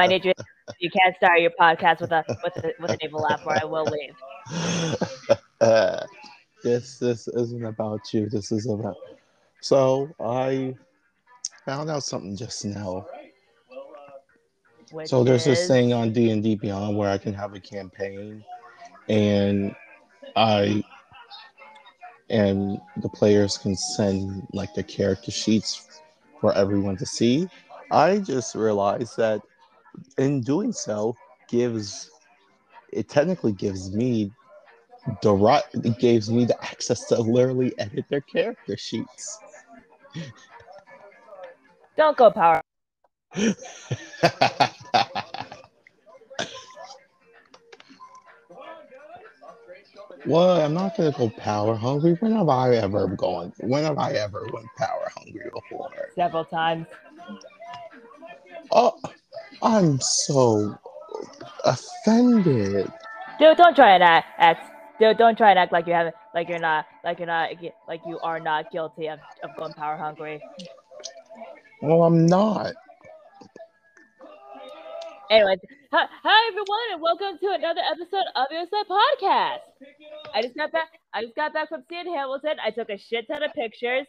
I need you. You can't start your podcast with a with a, with an evil laugh, or I will leave. This this isn't about you. This is about. So I found out something just now. Which So there's this thing on D and D Beyond where I can have a campaign, and I and the players can send like the character sheets for everyone to see. I just realized that in doing so gives it technically gives me the right it gives me the access to literally edit their character sheets. Don't go power. Well, I'm not gonna go power hungry. When have I ever gone? When have I ever went power hungry before? several times. Oh, I'm so offended. Dude, don't try and act. act dude, don't try and act like you haven't, like you're not, like you're not, like you are not guilty of, of going power hungry. Well, I'm not. Anyways, hi, hi everyone, and welcome to another episode of your Set Podcast. I just got back. I just got back from seeing Hamilton. I took a shit ton of pictures.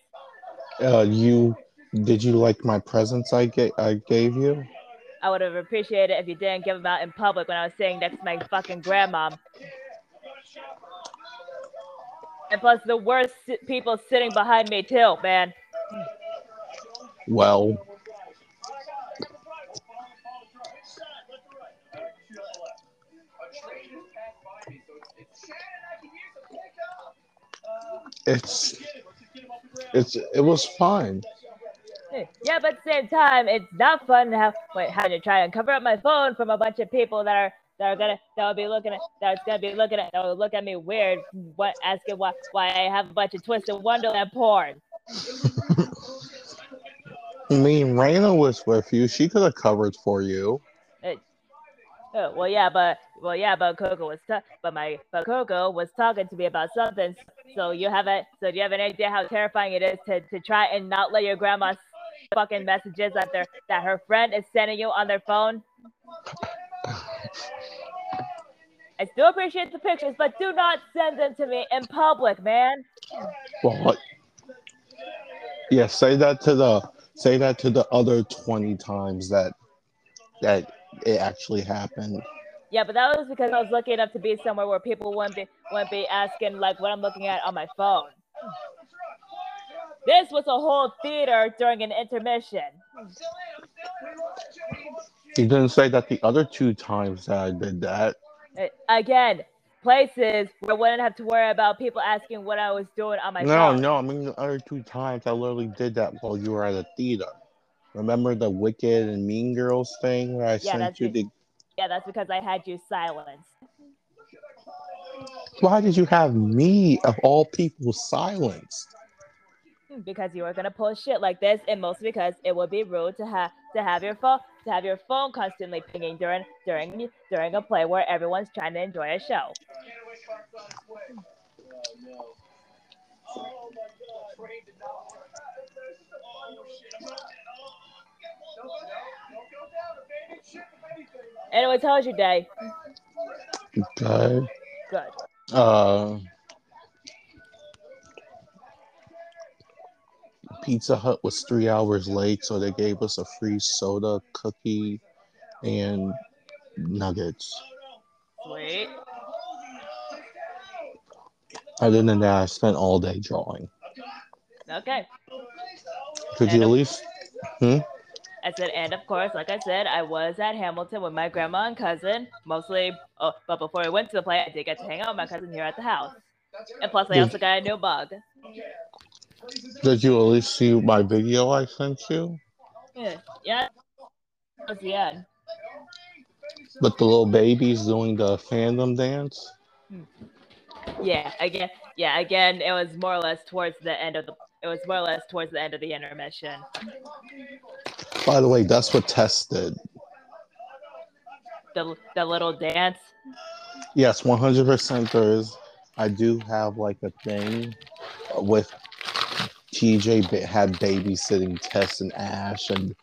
Uh, you did you like my presents I gave I gave you? I would have appreciated if you didn't give them out in public when I was next to my fucking grandma. And plus, the worst people sitting behind me too, man. Well, it's it's it was fun. Yeah, but at the same time, it's not fun to have wait, having to try and cover up my phone from a bunch of people that are that are gonna that will be looking at that's gonna be looking at that will look at me weird, what asking why why I have a bunch of twisted wonderland porn. I mean, Raina was with you. She could have covered for you. Oh, well, yeah, but well, yeah, but Coco was ta- but my but Coco was talking to me about something. So you have a so do you have an idea how terrifying it is to, to try and not let your grandma fucking messages that their that her friend is sending you on their phone? I still appreciate the pictures, but do not send them to me in public, man. Well, what? Yeah, say that to the say that to the other twenty times that that it actually happened. Yeah, but that was because I was lucky enough to be somewhere where people wouldn't be wouldn't be asking like what I'm looking at on my phone. This was a whole theater during an intermission. He didn't say that the other two times that I did that. Uh, Again, places where I wouldn't have to worry about people asking what I was doing on my No, phone. no, no, I mean the other two times I literally did that while you were at a theater. Remember the Wicked and Mean Girls thing where I Yeah, sent you the Yeah, that's because I had you silenced. Why did you have me of all people silenced? Because you were gonna pull shit like this, and mostly because it would be rude to have to have your phone to have your phone constantly pinging during during during a play where everyone's trying to enjoy a show. Anyways, how was your day? Okay. Good. Uh Pizza Hut was three hours late, so they gave us a free soda, cookie, and nuggets. Sweet. Other than that, I spent all day drawing. Okay. Could you at least? Hmm? I said, and of course, like I said, I was at Hamilton with my grandma and cousin, mostly. Oh, but before I went to the play, I did get to hang out with my cousin here at the house. And plus, I hmm. also got a new bug. Did you at least see my video I sent you? Yeah, yeah. Was the end. With the little babies doing the fandom dance? Hmm. Yeah, again, yeah, again, it was more or less towards the end of the. It was more or less towards the end of the intermission. By the way, that's what Tess did. The the little dance. Yes, 100% there is. I do have like a thing with TJ had babysitting Tess and Ash, and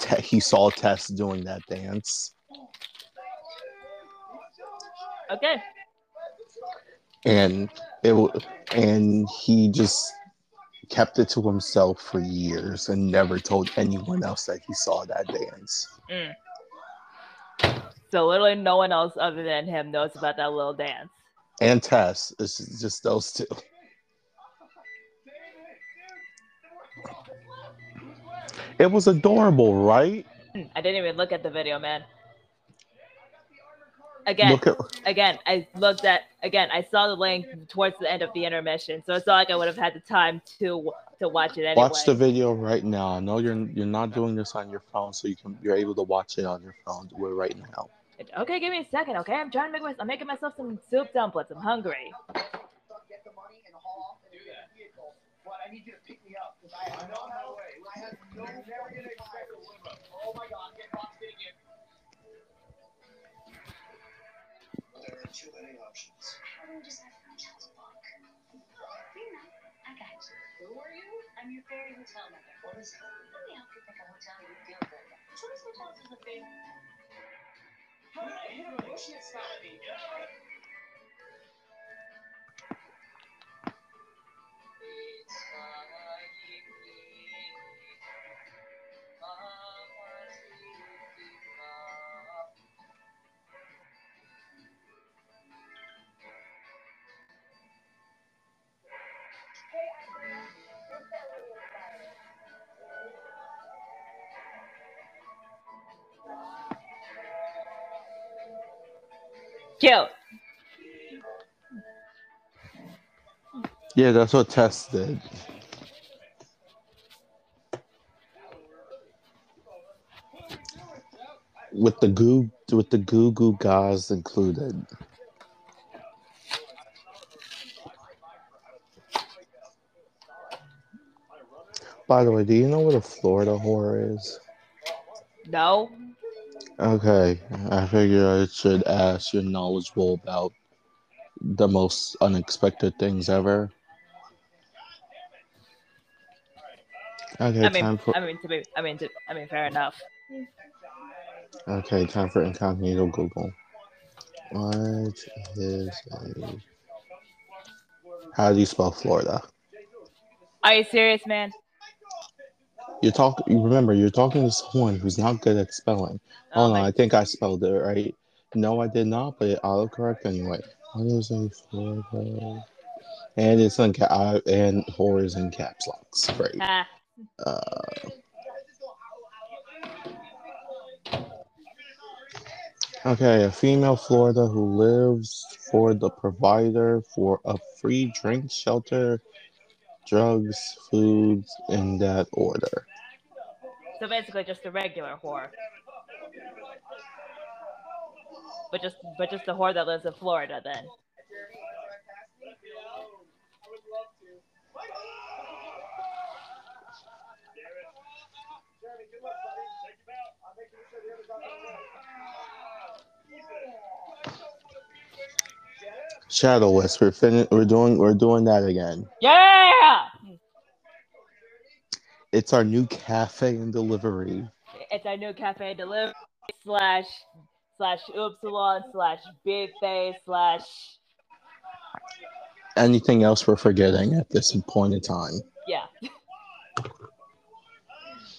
Te- he saw Tess doing that dance. Okay. and it and he just kept it to himself for years and never told anyone else that he saw that dance. Mm. So literally no one else other than him knows about that little dance. And Tess, it's just those two. It was adorable, right? I didn't even look at the video, man. Again, at again, I looked at again. I saw the link towards the end of the intermission, so it's not like I would have had the time to to watch it anyway. watch the video right now. I know you're you're not doing this on your phone, so you can you're able to watch it on your phone. Do it right now. Okay, give me a second. Okay, I'm trying to make my, I'm making myself some soup dumplings. I'm hungry. Too many options. How do we just have child's book? You're not. I got you. Who are you? I'm your fairy hotel member. What is that? Let me help you pick a hotel you feel good at. Choice Hotels is a thing. Shit, stop me. Cute. Yeah, that's what Tess did. With the goo with the goo goo gauze included. By the way, do you know what a Florida whore is? No. Okay, I figure I should ask you're knowledgeable about the most unexpected things ever. Okay, I mean, time for I mean to be, I mean to, I mean fair enough. Okay, time for incognito Google. What is a how do you spell Florida? Are you serious, man? You talk. You remember you're talking to someone who's not good at spelling. Oh Hold on, I think I spelled it right. No, I did not, but it autocorrect anyway. What is a Florida? And it's in ca- uh, and is in caps locks. Great. Ah, Uh, okay, a female Florida who lives for the provider for a free drink, shelter, drugs, foods in that order. so basically just a regular whore. But just, but just a whore that lives in Florida, then. Shadow Wisp, we're fin- we're doing we're doing that again. Yeah. It's our new cafe and delivery. It's our new cafe delivery slash slash upsilon slash big face slash Anything else we're forgetting at this point in time? yeah.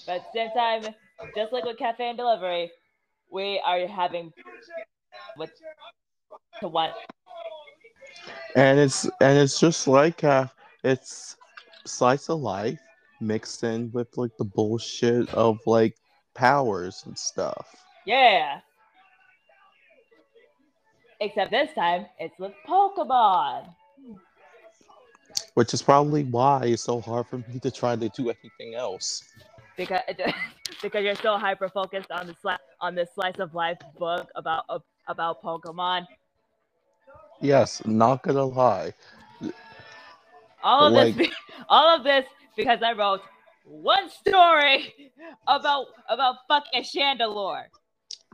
but at the same time, just like with cafe and delivery, we are having with to what and it's and it's just like uh it's slice of life mixed in with like the bullshit of like powers and stuff yeah. Except this time it's with Pokemon. which is probably why it's so hard for me to try to do anything else because because you're so hyper focused on the sli- on this slice of life book about about Pokemon. Yes not gonna lie. All of Like- this, all of this because I wrote one story about about fucking Chandelure.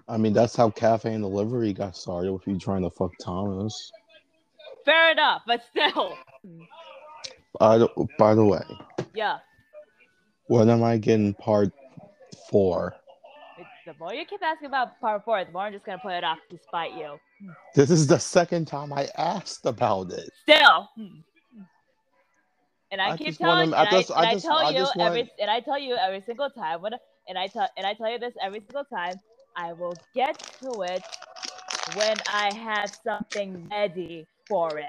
i mean that's how cafe and delivery got started with you trying to fuck thomas. Fair enough, but still, by the, by the way. Yeah. when am i getting part four the more you keep asking about part four, the more I'm just gonna put it off to spite you. This is the second time I asked about it. Still. And I, I keep want telling, him- I and I, just- and I I just- tell I you just every, want- and I tell you every single time when, and I tell, and I tell you this every single time. I will get to it when I have something ready for it.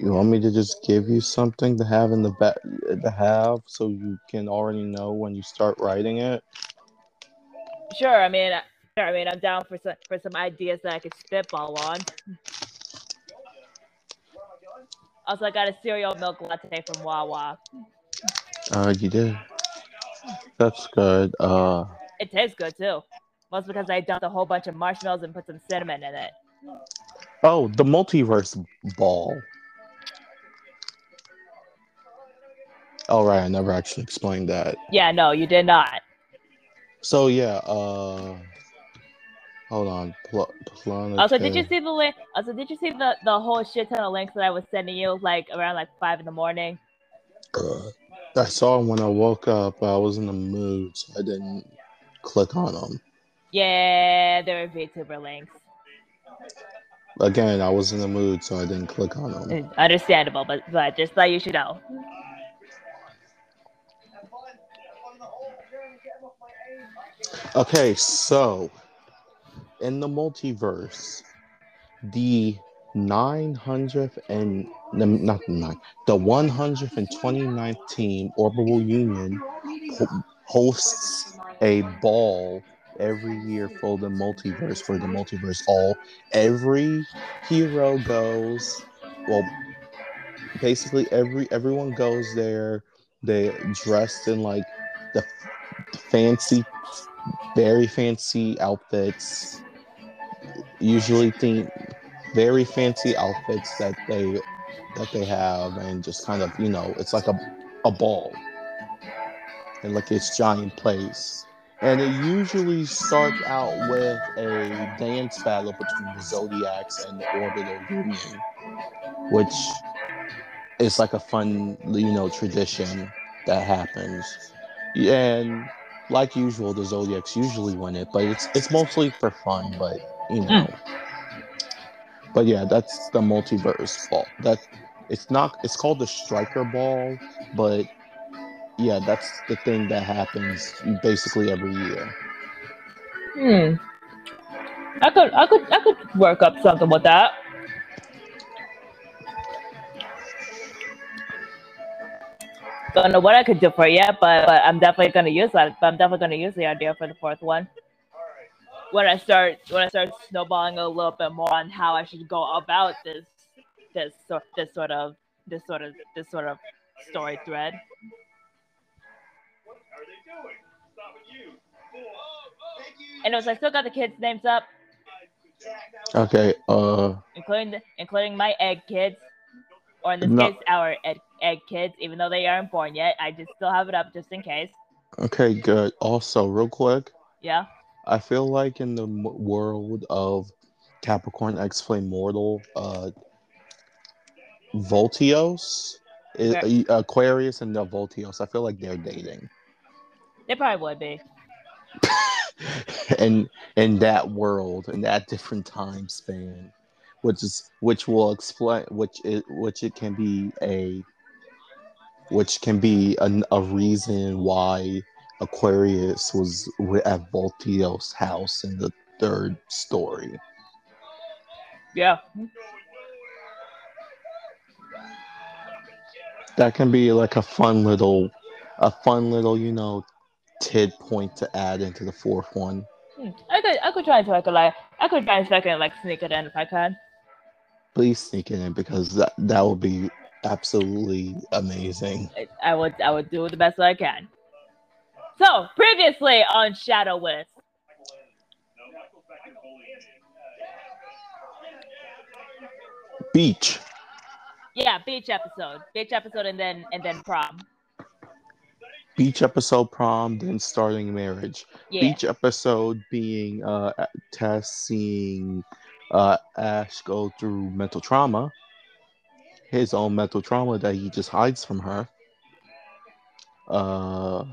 You want me to just give you something to have in the back to have so you can already know when you start writing it? Sure, I mean, sure, I mean, I'm down for some for some ideas that I could spitball on. Also, I got a cereal milk latte from Wawa. Uh you did. That's good. Uh It tastes good too. Most because I dumped a whole bunch of marshmallows and put some cinnamon in it. oh, the multiverse ball. All right, I never actually explained that. Yeah, no, you did not. So yeah, uh hold on. Pl- Planet Also, did you see the link? Also, did you see the the whole shit ton of links that I was sending you like around like five in the morning? Uh, I saw them when I woke up. I was in the mood, so I didn't click on them. Yeah, they were VTuber links. Again, I was in the mood, so I didn't click on them. Understandable, but but just thought you should know. Okay, so in the multiverse, the 900th and not the nine, the 129th team, Orbital Union, hosts a ball every year for the multiverse. For the multiverse, all every hero goes. Well, basically every everyone goes there. They dressed in like the fancy very fancy outfits. Usually think very fancy outfits that they that they have and just kind of you know it's like a, a ball. And like it's giant place and it usually starts out with a dance battle between the zodiacs and the orbital union which is like a fun you know tradition that happens. And like usual, the Zodiacs usually win it, but it's it's mostly for fun. But you know, but yeah, that's the multiverse ball. That it's not. It's called the Striker Ball, but yeah, that's the thing that happens basically every year. Hmm. I could I could I could work up something with that. Don't know what I could do for it yet, but, but I'm definitely gonna use that. But I'm definitely gonna use the idea for the fourth one. When I start when I start snowballing a little bit more on how I should go about this this sort this sort of this sort of this sort of story thread. And it was doing? Stop with you. Thank you. Anyways, I still got the kids' names up, Okay. Uh. including the, including my egg kids, or in this No. case, our egg, egg kids. Even though they aren't born yet, I just still have it up just in case. Okay. Good. Also, real quick, Yeah. I feel like in the m- world of Capricorn X Flame Mortal, uh, Voltios, i- Aquarius, and the Voltios, I feel like they're dating. They probably would be. and in that world in that different time span which is which will explain which it which it can be a which can be an, a reason why aquarius was at voltio's house in the third story Yeah. that can be like a fun little a fun little you know tid point to add into the fourth one Hmm. I could I could try to like like I could try and second like sneak it in if I can. Please sneak it in because that that would be absolutely amazing I, would I would do the best that I can. So previously on Shadow Wisp. beach Yeah, beach episode. Beach episode and then and then prom. beach episode prom then starting marriage Yeah. beach episode being uh tess seeing uh ash go through mental trauma his own mental trauma that he just hides from her uh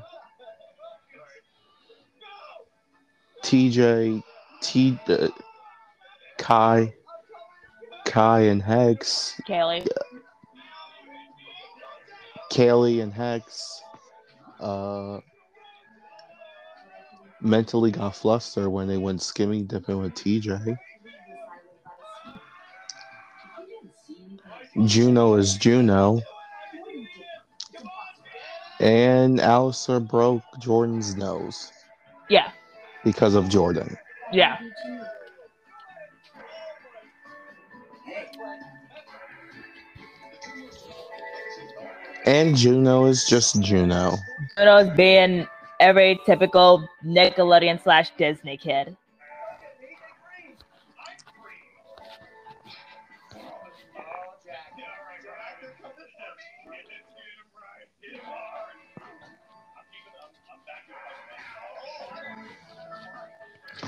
TJ, T, uh, Kai, Kai and Hex, Kaylee. Kaylee and Hex, uh, mentally got flustered when they went skimming dipping with TJ. Juno is Juno. And Alistair broke Jordan's nose Yeah. because of Jordan. Yeah. And Juno is just Juno. Juno's being every typical Nickelodeon slash Disney kid.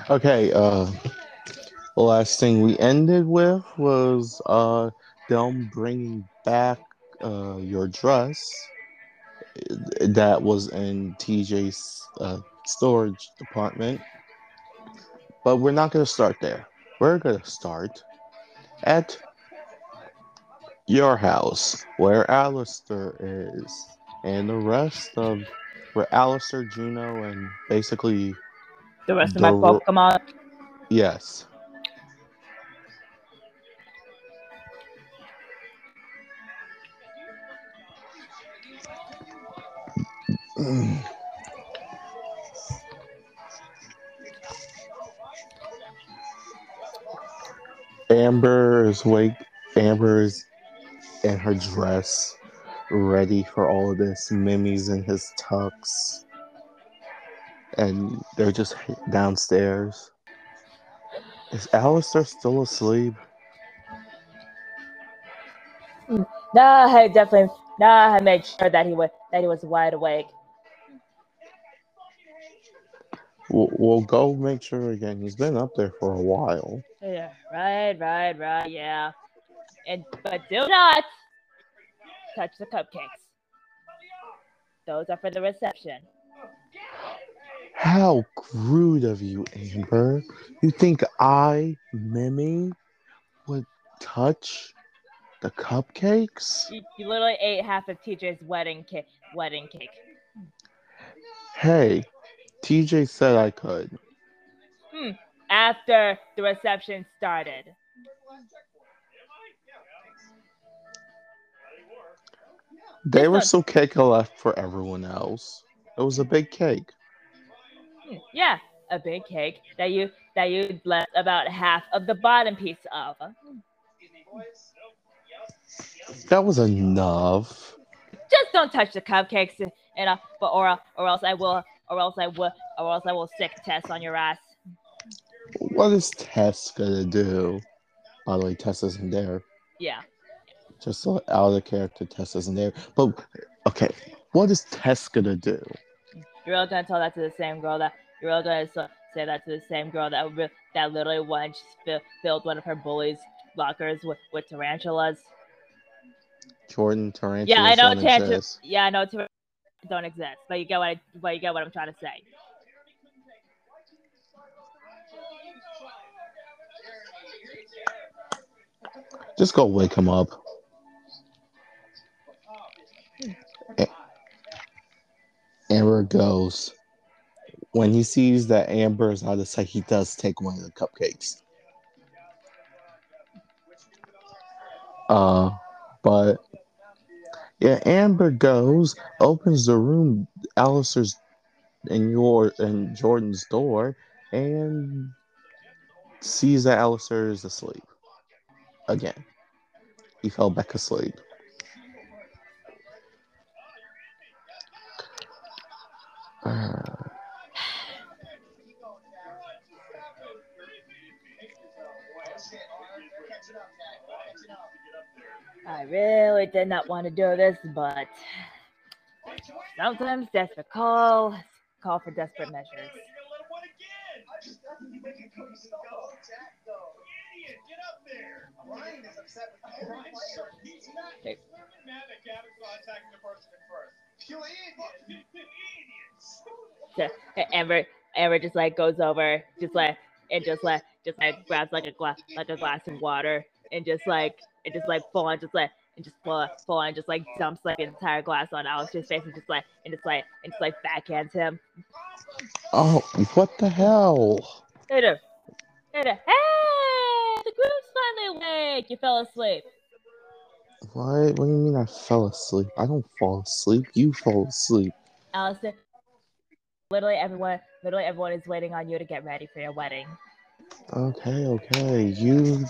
Okay, uh the last thing we ended with was uh them bringing back uh your dress that was in TJ's uh, storage department. But we're not going to start there. We're going to start at your house where Alistair is and the rest of where Alistair, Juno, and basically The rest of my The Pokemon. yes. Amber is wake. Amber is in her dress, ready for all of this. Mimi's in his tux, and they're just downstairs. Is Alistair still asleep? Nah, I definitely. Nah, I made sure that he was that he was wide awake. We'll, we'll go make sure again. He's been up there for a while. Yeah. Right. Right. Right. Yeah. And but do not touch the cupcakes. Those are for the reception. How rude of you, Amber. You think I, Mimi, would touch the cupcakes? You, you literally ate half of TJ's wedding cake. Wedding cake. Hey, TJ said I could. Hmm. After the reception started. They were so cake left for everyone else. It was a big cake. Yeah, a big cake that you that you left about half of the bottom piece of. That was enough. Just don't touch the cupcakes, and, and uh, but or or else I will, or else I will, or else I will sic Tess on your ass. What is Tess gonna do? By the way, Tess isn't there. Yeah, Just so out of character, Tess isn't there. But okay, what is Tess gonna do? You're all gonna tell that to the same girl that you're all gonna say that to the same girl that re- that literally once fi- filled one of her bullies' lockers with, with tarantulas. Jordan Tarantulas Yeah, I know tarantulas. Yeah, I know tarantulas don't exist, but you get what I, but you get what I'm trying to say. Just go wake him up. Amber goes. When he sees that Amber is out of sight, he does take one of the cupcakes. Uh, but yeah, Amber goes, opens the room, Alistair's and your and Jordan's door, and sees that Alistair is asleep again. He fell back asleep. Uh, I really did not want to do this, but sometimes desperate calls call for desperate measures. Ryan is upset with the whole player. He's not Okay. Mad that Gavin's not attacking the person at first. you. Idiots. So, Amber, Amber just like goes over, just like and just like just like grabs like a glass like a glass of water and just like and just like full on just like and just full, full on just like dumps like an entire glass on Alistair's face and just like and just like and just like backhands him. Oh, what the hell? Hey. Hey, the group's finally awake. You fell asleep. What? What do you mean I fell asleep? I don't fall asleep. You fall asleep. Allison, Literally everyone, literally everyone is waiting on you to get ready for your wedding. Okay, okay. You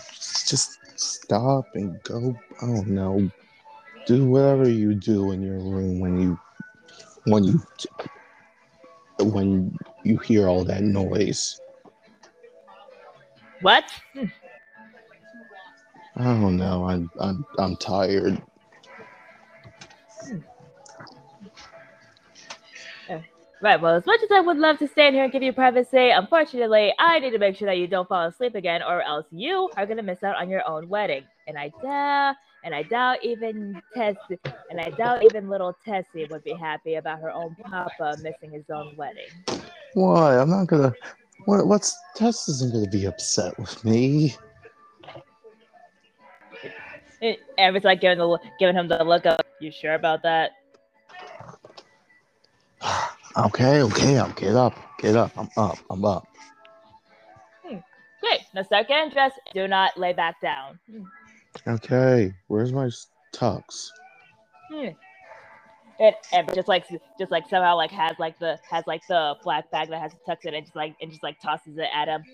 just stop and go. I don't know. Do whatever you do in your room when you when you when you hear all that noise. What? Oh, I don't know. I'm I'm I'm tired. Right. Well, as much as I would love to stand here and give you privacy, unfortunately, I need to make sure that you don't fall asleep again, or else you are gonna miss out on your own wedding. And I doubt, and I doubt even Tessie, and I doubt even little Tessie would be happy about her own papa missing his own wedding. Why? I'm not gonna. What? What's Tess isn't gonna be upset with me. And Amber's like giving the giving him the look of, "You sure about that?" Okay, okay. I'll get up. Get up. I'm up. I'm up. Great. Now start getting dressed. Do not lay back down. Okay. Where's my tux? Hmm. And Amber just like just like somehow like has like the has like the black bag that has the tux in it, just like and just like tosses it at him.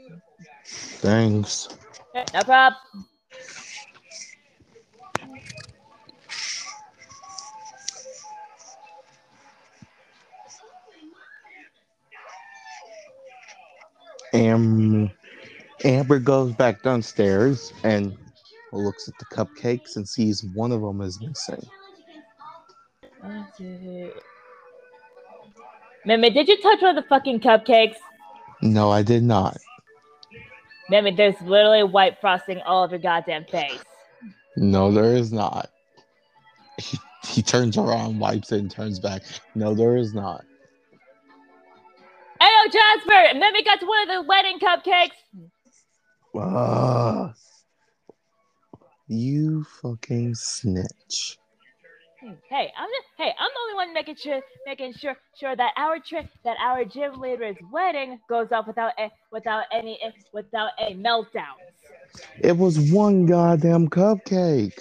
Thanks. No problem. Am Amber goes back downstairs and looks at the cupcakes and sees one of them is missing. Mimi, did you touch one of the fucking cupcakes? No, I did not. Mimi, there's literally white frosting all over your goddamn face. No, there is not. He, he turns around, wipes it, and turns back. No, there is not. Hey, And then we got to one of the wedding cupcakes. Ah. you fucking snitch. Hey, I'm just, hey, I'm the only one making sure making sure sure that our trip that our gym leader's wedding goes off without a, without any without any meltdowns. It was one goddamn cupcake.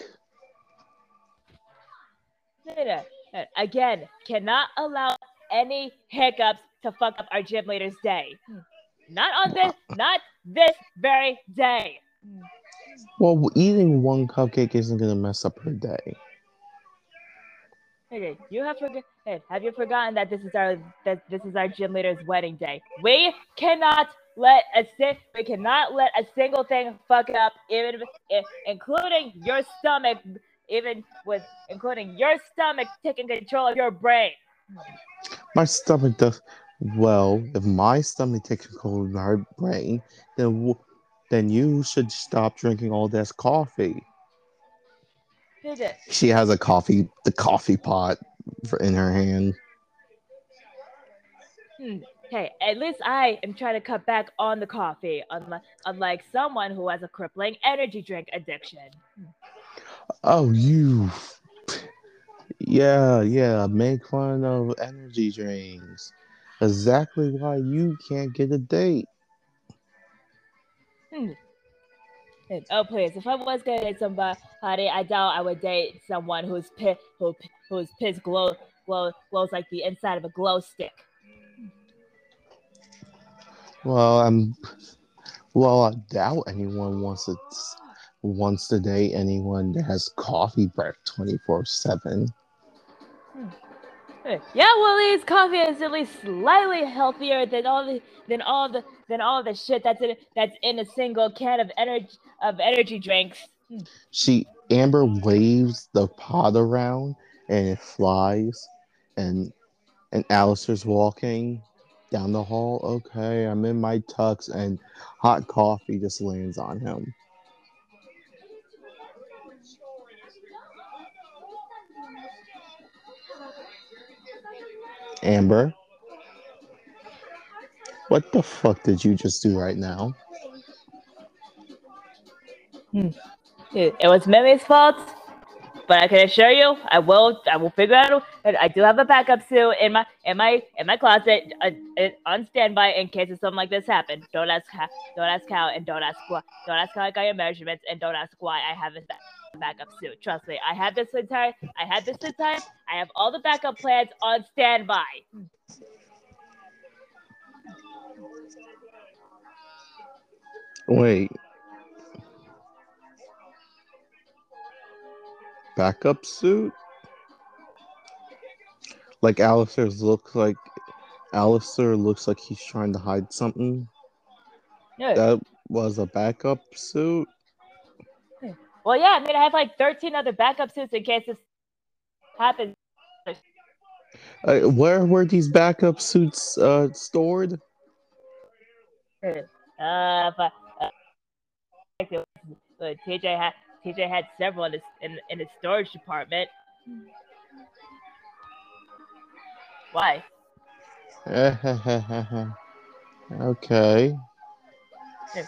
Again, cannot allow any hiccups to fuck up our gym leader's day. Hmm. Not on this, not this very day. Well, eating one cupcake isn't gonna mess up her day. Okay, you have forgot. Hey, have you forgotten that this is our that this is our gym leader's wedding day? We cannot let a si- we cannot let a single thing fuck up, even if, eh, including your stomach, even with including your stomach taking control of your brain. My stomach does well. If my stomach takes control of my brain, then w- then you should stop drinking all this coffee. Did? She has a coffee, the coffee pot for, in her hand. Hmm. Hey, at least I am trying to cut back on the coffee, unlike unlike someone who has a crippling energy drink addiction. Oh, you. Yeah, yeah. Make fun of energy drinks. Exactly why you can't get a date. Hmm. Oh please, if I was gonna date somebody, I doubt I would date someone whose pit who whose piss glow glow glows like the inside of a glow stick. Well, I'm. Well, I doubt anyone wants to wants to date anyone that has coffee breath twenty four seven. Yeah, at coffee is at least slightly healthier than all the than all the than all the shit that's in that's in a single can of energy of energy drinks. Hmm. She Amber waves the pot around and it flies, and and Alistair's walking down the hall. Okay, I'm in my tux, and hot coffee just lands on him. Amber, What the fuck did you just do right now? It, it was Mimi's fault, but I can assure you, I will. I will figure out. I do have a backup suit in my in my in my closet uh, on standby in case of something like this happens. Don't ask. Don't ask how, and don't ask why. Don't ask how I got your measurements, and don't ask why I have a ba- backup suit. Trust me, I have this entire. I had this entire. I have all the backup plans on standby. Wait. Backup suit? Like Alistair's looks like Alistair looks like he's trying to hide something. Yeah. That was a backup suit. Well, yeah. I mean, I have like thirteen other backup suits in case this happens. Uh, where were these backup suits uh, stored? Uh, but uh, uh, TJ had TJ had several in his in, in his storage department. Why? okay.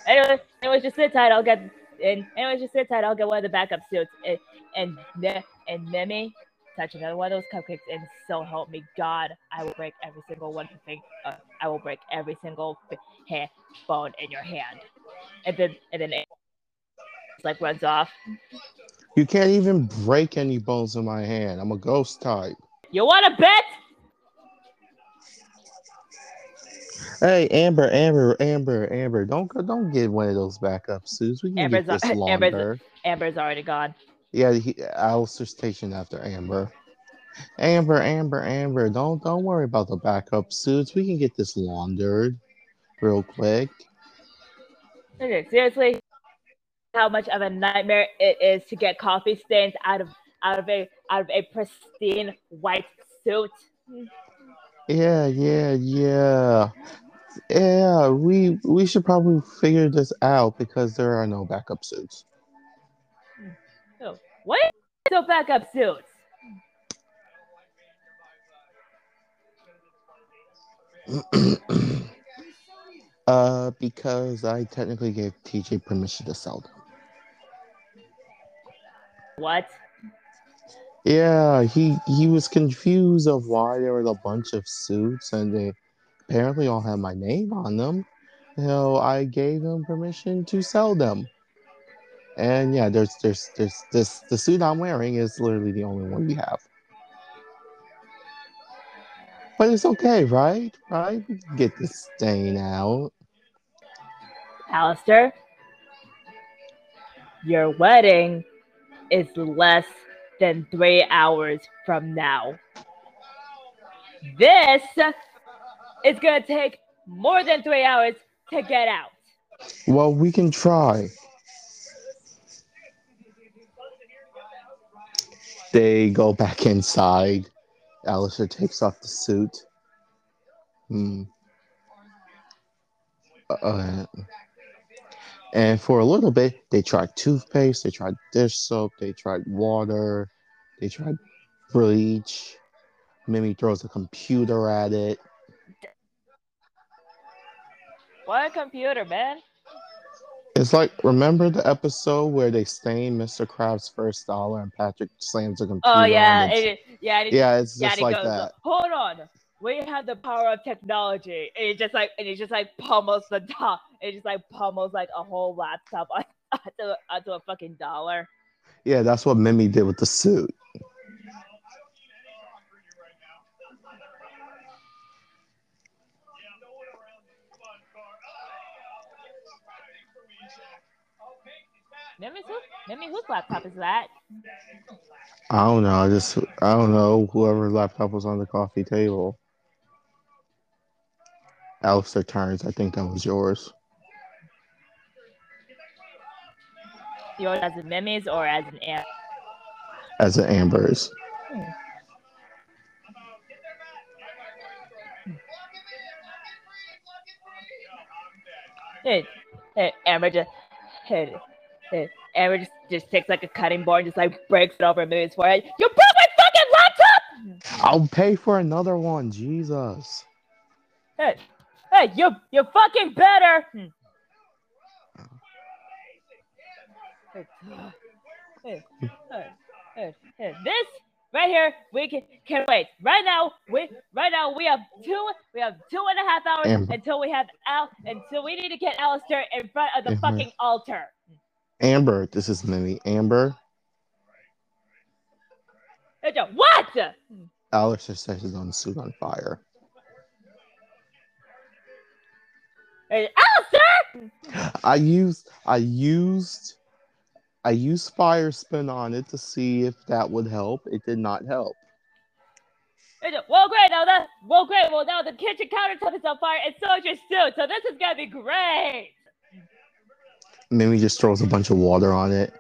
Anyway, anyways, just sit tight. I'll get and anyways, just sit tight. I'll get one of the backup suits and and Ne- and Mimi touch another one of those cupcakes and so help me God, I will break every single one thing. Uh, I will break every single hair bone in your hand. And then and then it like runs off. You can't even break any bones in my hand. I'm a ghost type. You want to bet? Hey, Amber, Amber, Amber, Amber, don't go, don't get one of those backup suits. We can Amber's get this a- Amber's longer. Amber's already gone. Yeah, he, Alistair's stationed after Amber. Amber, Amber, Amber, don't don't worry about the backup suits. We can get this laundered real quick. Okay, seriously, how much of a nightmare it is to get coffee stains out of out of a out of a pristine white suit. Yeah, yeah, yeah. Yeah, we we should probably figure this out because there are no backup suits. So what? So backup suits. uh, because I technically gave TJ permission to sell them. What? Yeah, he he was confused of why there was a bunch of suits and they apparently all have my name on them. So I gave him permission to sell them. And yeah, there's there's there's this the suit I'm wearing is literally the only one we have. But it's okay, right? Right? Get this stain out. Alistair, your wedding is less than three hours from now. This is gonna take more than three hours to get out. Well, we can try. They go back inside. Alistair takes off the suit. Hmm. Uh, and for a little bit, they tried toothpaste, they tried dish soap, they tried water, they tried bleach. Mimi throws a computer at it. What a computer, man. It's like remember the episode where they stain Mr. Krabs' first dollar and Patrick slams the oh, computer. Oh yeah, it? it, yeah, it, yeah, it's yeah. just he like goes, that. Hold on, we have the power of technology. And he just like, and he just like pummels the top. It just like pummels like a whole laptop on- onto, onto a fucking dollar. Yeah, that's what Mimi did with the suit. Mimi, who, whose laptop is that? I don't know. I just I don't know. Whoever's laptop was on the coffee table. Alistair turns. I think that was yours. Yours as a Mimi's or as an amp? As an Amber's. Hmm. Hey, hey, Amber just, hey, hey, Amber just, just takes like a cutting board and just like breaks it over Mimi's forehead. You broke my fucking laptop! I'll pay for another one. Jesus. Hey, hey, you you fucking better. Hmm. Hey, hey, hey, hey, This right here, we can can wait. Right now, we right now we have two we have two and a half hours Amber. until we have Al until we need to get Alistair in front of the fucking altar. Amber, this is Mimi. Amber, What? Alistair says his own suit on fire. Hey, Alistair! I used I used I used fire spin on it to see if that would help. It did not help. Well, great. Now that well, great. Well, now the kitchen countertop is on fire, and so is your suit. So this is gonna be great. Mimi just throws a bunch of water on it,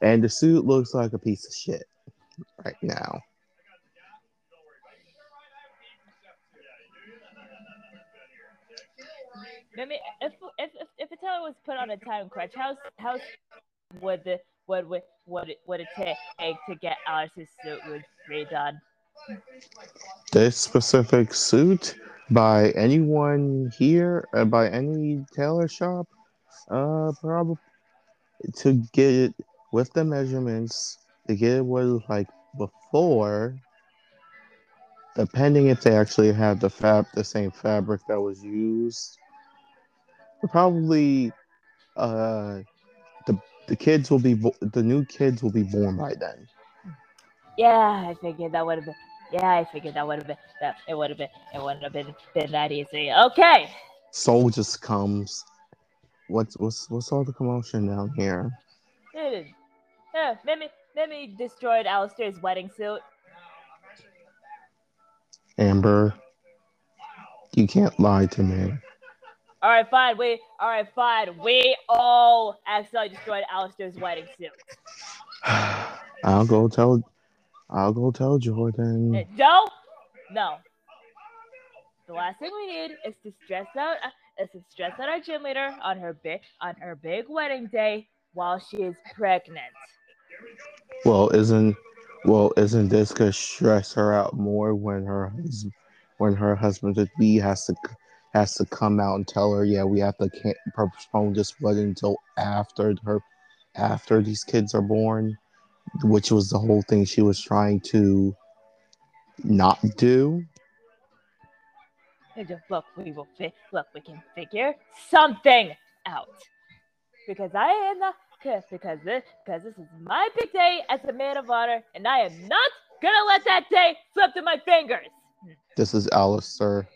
and the suit looks like a piece of shit right now. I mean, if if if, if Attila was put on a time crunch, how how would the would would it would it take to get Alice's suit would redone? This specific suit by anyone here, uh, by any tailor shop, uh, probably to get it with the measurements to get it what it was like before. Depending if they actually have the fab, the same fabric that was used, probably, uh, the the kids will be bo- the new kids will be born by then. Yeah, I figured that would have been. Yeah, I figured that would have been that it would have been it wouldn't have been been that easy. Okay. Soul just comes. What's what's what's all the commotion down here? Dude, Yeah, Mimi Mimi destroyed Alistair's wedding suit. Amber, you can't lie to me. All right, fine. We all right, fine. We all accidentally destroyed Alistair's wedding suit. I'll go tell. I'll go tell Jordan. Uh, No, no. The last thing we need is to stress out is to stress out our gym leader on her big on her big wedding day while she is pregnant. Well, isn't well isn't this gonna stress her out more when her when her husband to be has to has to come out and tell her, yeah, we have to can't postpone this wedding until after her after these kids are born, which was the whole thing she was trying to not do. And just, Look, we will fi- look. We can figure something out because I am the because this because this is my big day as a man of honor, and I am not gonna let that day slip through my fingers. This is Alistair.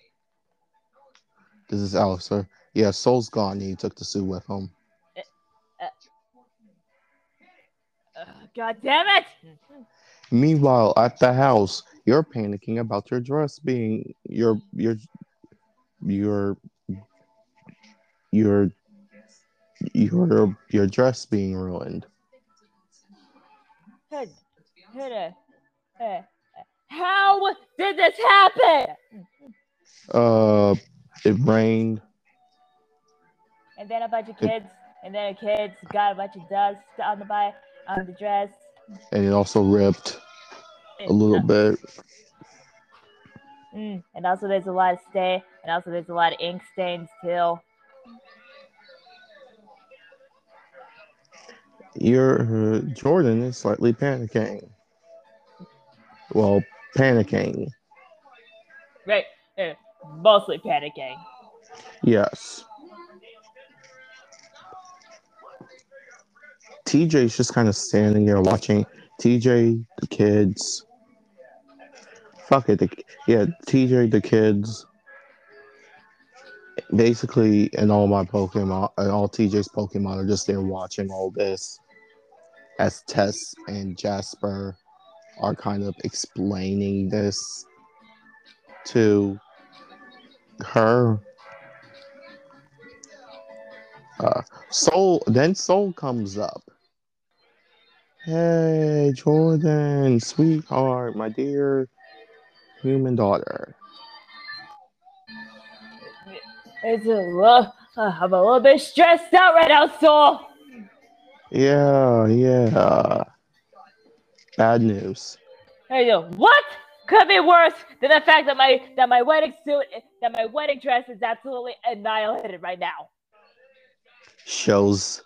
This is Alistair. Yeah, Soul's gone. He took the suit with him. Ugh, God damn it! Meanwhile, at the house, you're panicking about your dress being your your your your your your dress being ruined. Hey, hey, hey, How did this happen? Uh, it rained. And then a bunch of kids, and then the kids got a bunch of dust on the bike, on the dress. and it also ripped a little bit. Mm, and also there's a lot of stain, and also there's a lot of ink stains too. Your uh, Jordan is slightly panicking. Well, panicking. Right, eh, mostly panicking. Yes. TJ's just kind of standing there watching. TJ, the kids. Fuck it. The, yeah, TJ, the kids. Basically, and all my Pokemon, and all TJ's Pokemon are just there watching all this as Tess and Jasper are kind of explaining this to her. Uh, Soul, then Soul comes up. Hey, Jordan, sweetheart, my dear human daughter. It's a little, I'm a little bit stressed out right now, Soul. Yeah, yeah. Bad news. Hey, yo, what? could be worse than the fact that my that my wedding suit that my wedding dress is absolutely annihilated right now. Shows,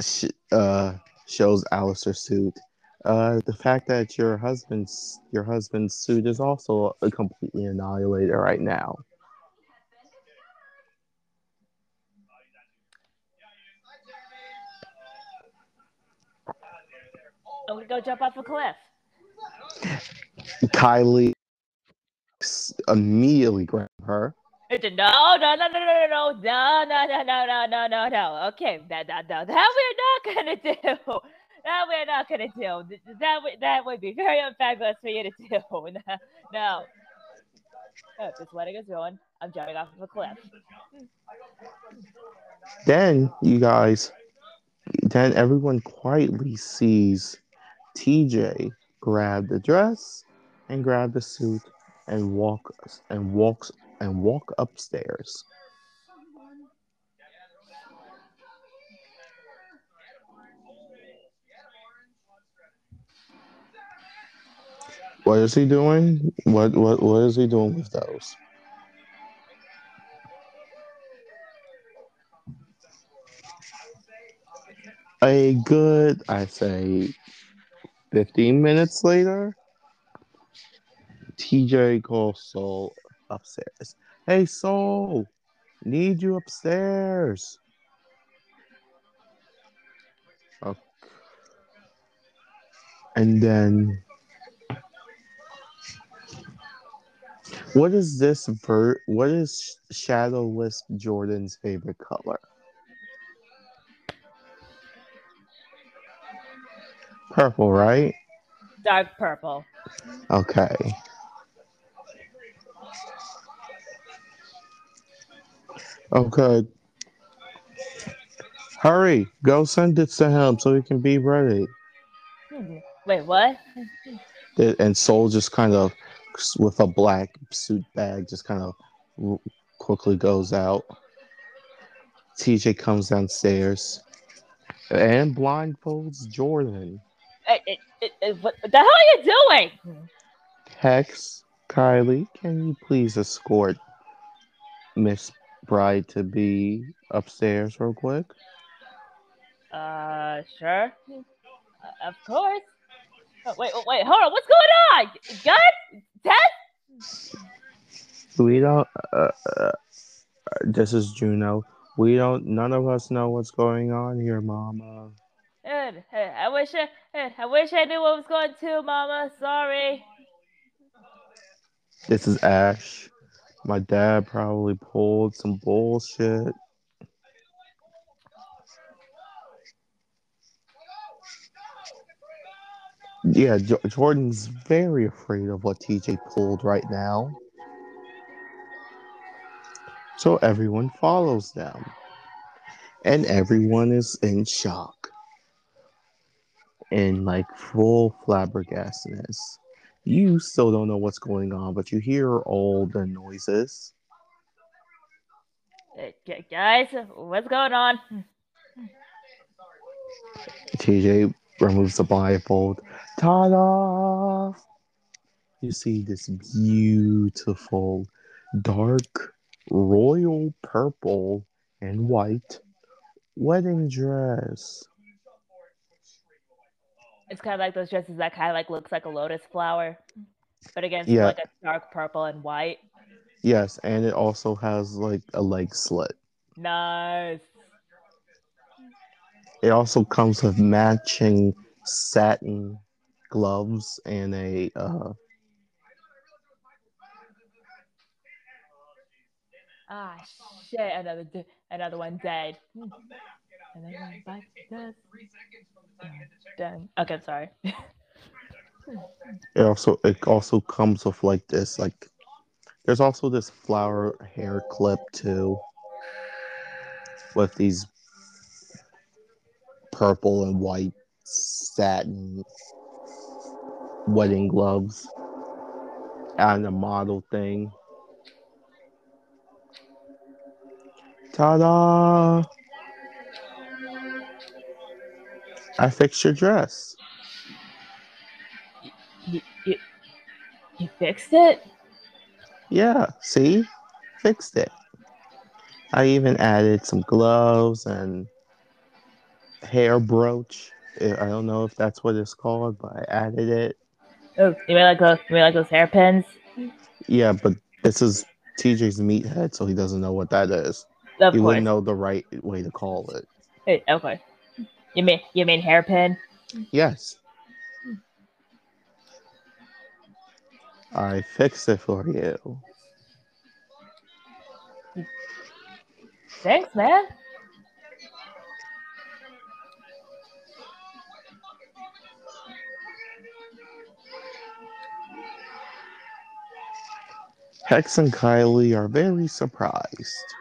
sh- uh, shows Alistair suit. Uh, the fact that your husband's your husband's suit is also completely annihilated right now. I'm gonna go jump off a cliff. Kylie immediately grab her. It's a- No, no, no, no, no, no, no, no, no, no, no, no, no, no. Okay, that, that, that, that we're not gonna do. That we're not gonna do. Th- That would, that would be very unfabulous for you to do. No, no. Oh, this wedding is ruined. I'm jumping off of a cliff. Then you guys, then everyone quietly sees TJ grab the dress and grab the suit and walk and walks and walk upstairs. What is he doing? What what what is he doing with those? A good, I say, 15 minutes later, TJ calls Soul upstairs. Hey, Soul, need you upstairs. Okay. And then, what is this ver? What is Shadow Wisp Jordan's favorite color? Purple, right? Dark purple. Okay. Okay. Hurry, go send it to him so he can be ready. Hmm. Wait, what? And Soul just kind of, with a black suit bag, just kind of quickly goes out. TJ comes downstairs and blindfolds Jordan. Eh, eh, eh, what the hell are you doing? Hex, Kylie, can you please escort Miss Bride to be upstairs real quick? Uh, sure. Uh, of course. Oh, wait, oh, wait, hold on. What's going on? Gus? Tess? We don't. Uh, uh, this is Juno. We don't. None of us know what's going on here, Mama. I wish I, I wish I knew what was going to, Mama. Sorry. This is Ash. My dad probably pulled some bullshit. Yeah, Jo- Jordan's very afraid of what TJ pulled right now. So everyone follows them. And everyone is in shock. In like full flabbergastedness. You still don't know what's going on, but you hear all the noises. Guys, what's going on? TJ removes the blindfold. Ta-da! You see this beautiful, dark, royal purple and white wedding dress. It's kind of like those dresses that kind of like looks like a lotus flower, but again, Yeah. like a dark purple and white. Yes, and it also has like a leg slit. Nice. It also comes with matching satin gloves and a uh, Ah, shit! Another, another one dead. Hmm. Another one by death. Done. Okay, sorry. it also it also comes with like this like there's also this flower hair clip too with these purple and white satin wedding gloves and a model thing ta-da i fixed your dress you, you, You fixed it? Yeah, see? Fixed it. I even added some gloves and hair brooch. I I don't know if that's what it's called, but I added it. Oh, you mean like those, you mean like those hairpins? Yeah, but this is TJ's meathead, so he doesn't know what that is. Of he course. wouldn't know the right way to call it. Hey, okay. You mean you mean hairpin? Yes. I fixed it for you. Thanks, man. Hex and Kylie are very surprised.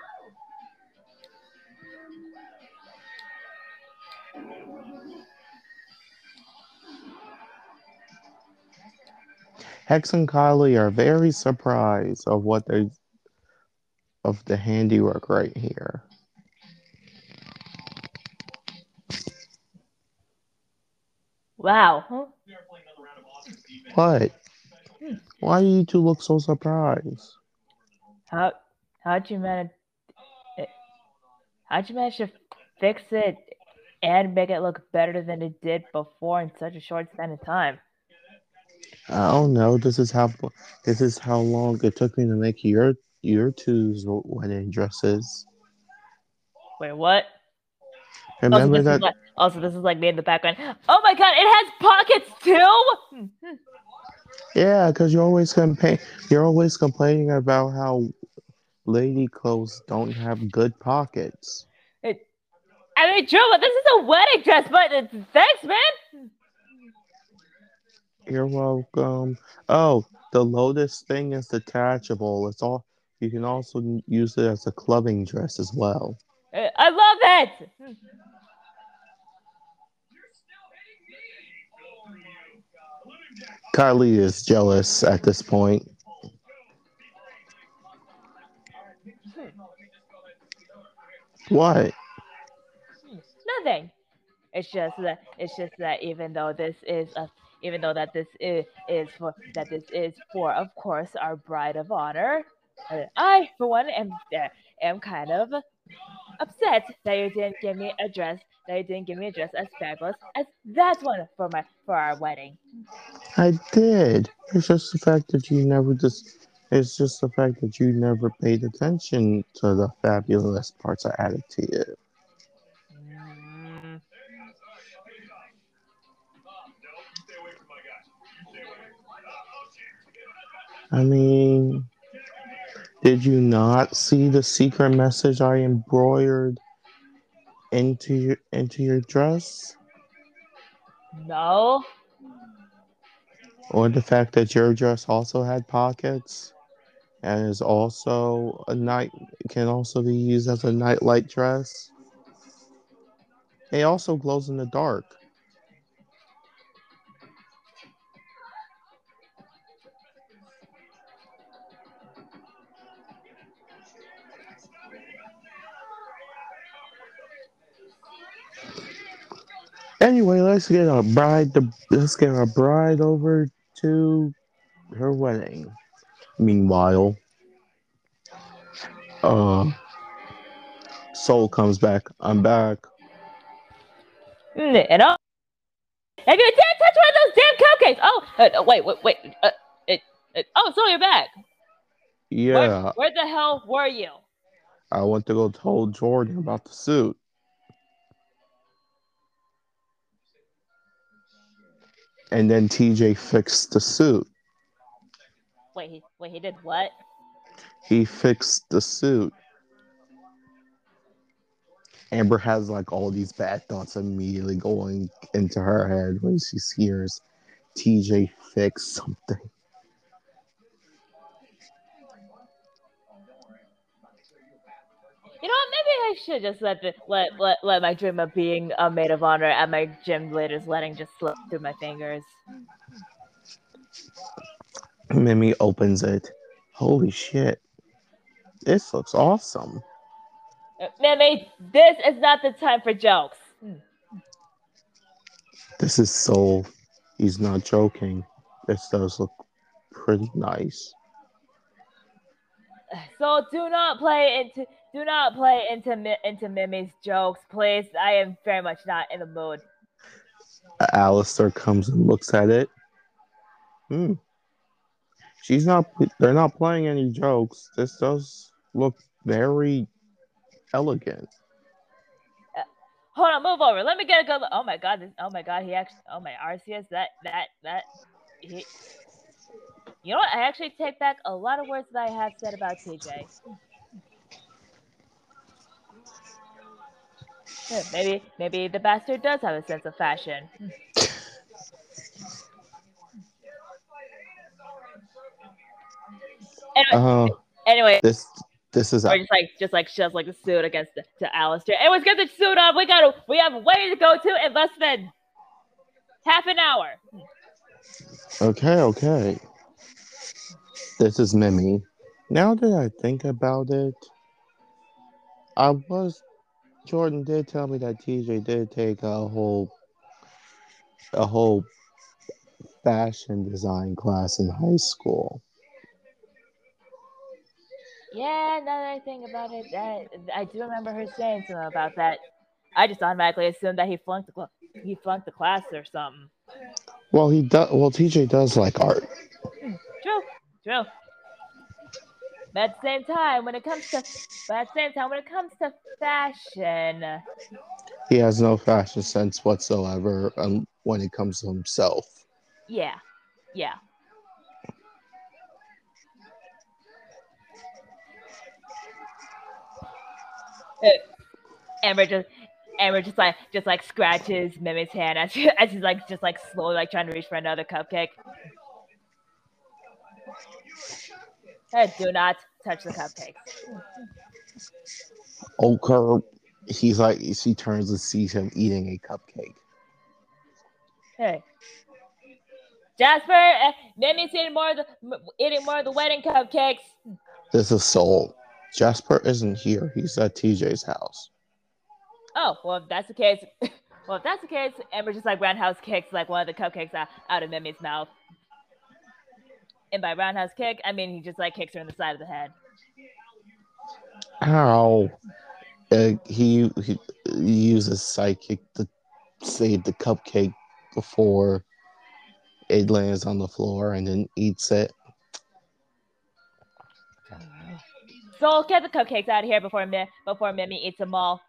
Hex and Kylie are very surprised of what they of the handiwork right here. Wow. Huh? What? Why do you two look so surprised? How how'd you manage? eh, How'd you manage to fix it and make it look better than it did before in such a short span of time? Oh, I don't know. This is how this is how long it took me to make your your two's wedding dresses. Wait, what? Also Remember this, that? is like, also, this is like me in the background. Oh my god, it has pockets too! Yeah, because you're always complain. You're always complaining about how lady clothes don't have good pockets. I mean, true, but this is a wedding dress, but thanks, man! You're welcome. Oh, the lotus thing is detachable. It's all. You can also use it as a clubbing dress as well. Eh, I love it! Kylie is jealous at this point. What? Nothing. It's just that it's just that even though this is a even though that this is, is for that this is for of course our bride of honor, I for one am uh, am kind of upset that you didn't give me a dress that you didn't give me a dress as fabulous as that one for my for our wedding. I did. It's just the fact that you never just. It's just the fact that you never paid attention to the fabulous parts I added to you. I mean, did you not see the secret message I embroidered into your into your dress, no, or the fact that your dress also had pockets and is also a night can also be used as a nightlight dress? It also glows in the dark. Anyway, let's get our bride. To, let's get our bride over to her wedding. Meanwhile, uh, Soul comes back. I'm back. And all. If you dare touch one of those damn cupcakes! Oh, uh, uh, wait, wait, wait. Uh, it, it, oh, so you're back. Yeah, Where, where the hell were you? I went to go tell Jordan about the suit. And then TJ fixed the suit. Wait, he, wait, he did what? He fixed the suit. Amber has like all these bad thoughts immediately going into her head when she hears TJ fix something. You know what? Maybe I should just let the let let, let my dream of being a maid of honor at my gym leader's wedding just slip through my fingers. Mimi opens it. Holy shit. This looks awesome. Mimi, this is not the time for jokes. This is Soul. He's not joking. This does look pretty nice. So do not play into do not play into Mi- into Mimi's jokes, please. I am very much not in the mood. Alistair comes and looks at it. Hmm. She's not. They're not playing any jokes. This does look very elegant. Hold on, move over. Let me get a good look. Oh my god, this, oh my god, he actually oh my Arceus, that that that he You know what? I actually take back a lot of words that I have said about TJ. Yeah, maybe maybe the bastard does have a sense of fashion. Anyway, Oh, anyway, this this is or just like just like shoves like the suit against the, to Alistair. Everyone's got the suit on. We got we have a way to go to in less than half an hour. okay. Okay. This is Mimi. Now that I think about it, I was Jordan did tell me that TJ did take a whole a whole fashion design class in high school. Yeah, now that I think about it, that I do remember her saying something about that. I just automatically assumed that he flunked the cl- he flunked the class or something. Well, he does. Well, TJ does like art. Hmm, true, true. But at the same time, when it comes to but at the same time, when it comes to fashion, He has no fashion sense whatsoever um, when it comes to himself. yeah, yeah. Uh, Amber just Amber just like just like scratches Mimi's hand as she, as he's like just like slowly like trying to reach for another cupcake. Do not touch the cupcakes. Oker, he's like she turns and sees him eating a cupcake. Hey. Jasper, uh, Mimi's eating more of the eating more of the wedding cupcakes. This is Soul. Jasper isn't here. He's at TJ's house. Oh, well, if that's the case, well, if that's the case, Amber just like roundhouse kicks like one of the cupcakes out, out of Mimi's mouth. And by roundhouse kick, I mean he just like kicks her in the side of the head. Ow. Uh, he, he he uses psychic to save the cupcake before it lands on the floor and then eats it. So get the cupcakes out of here before Mi- before Mimi eats them all.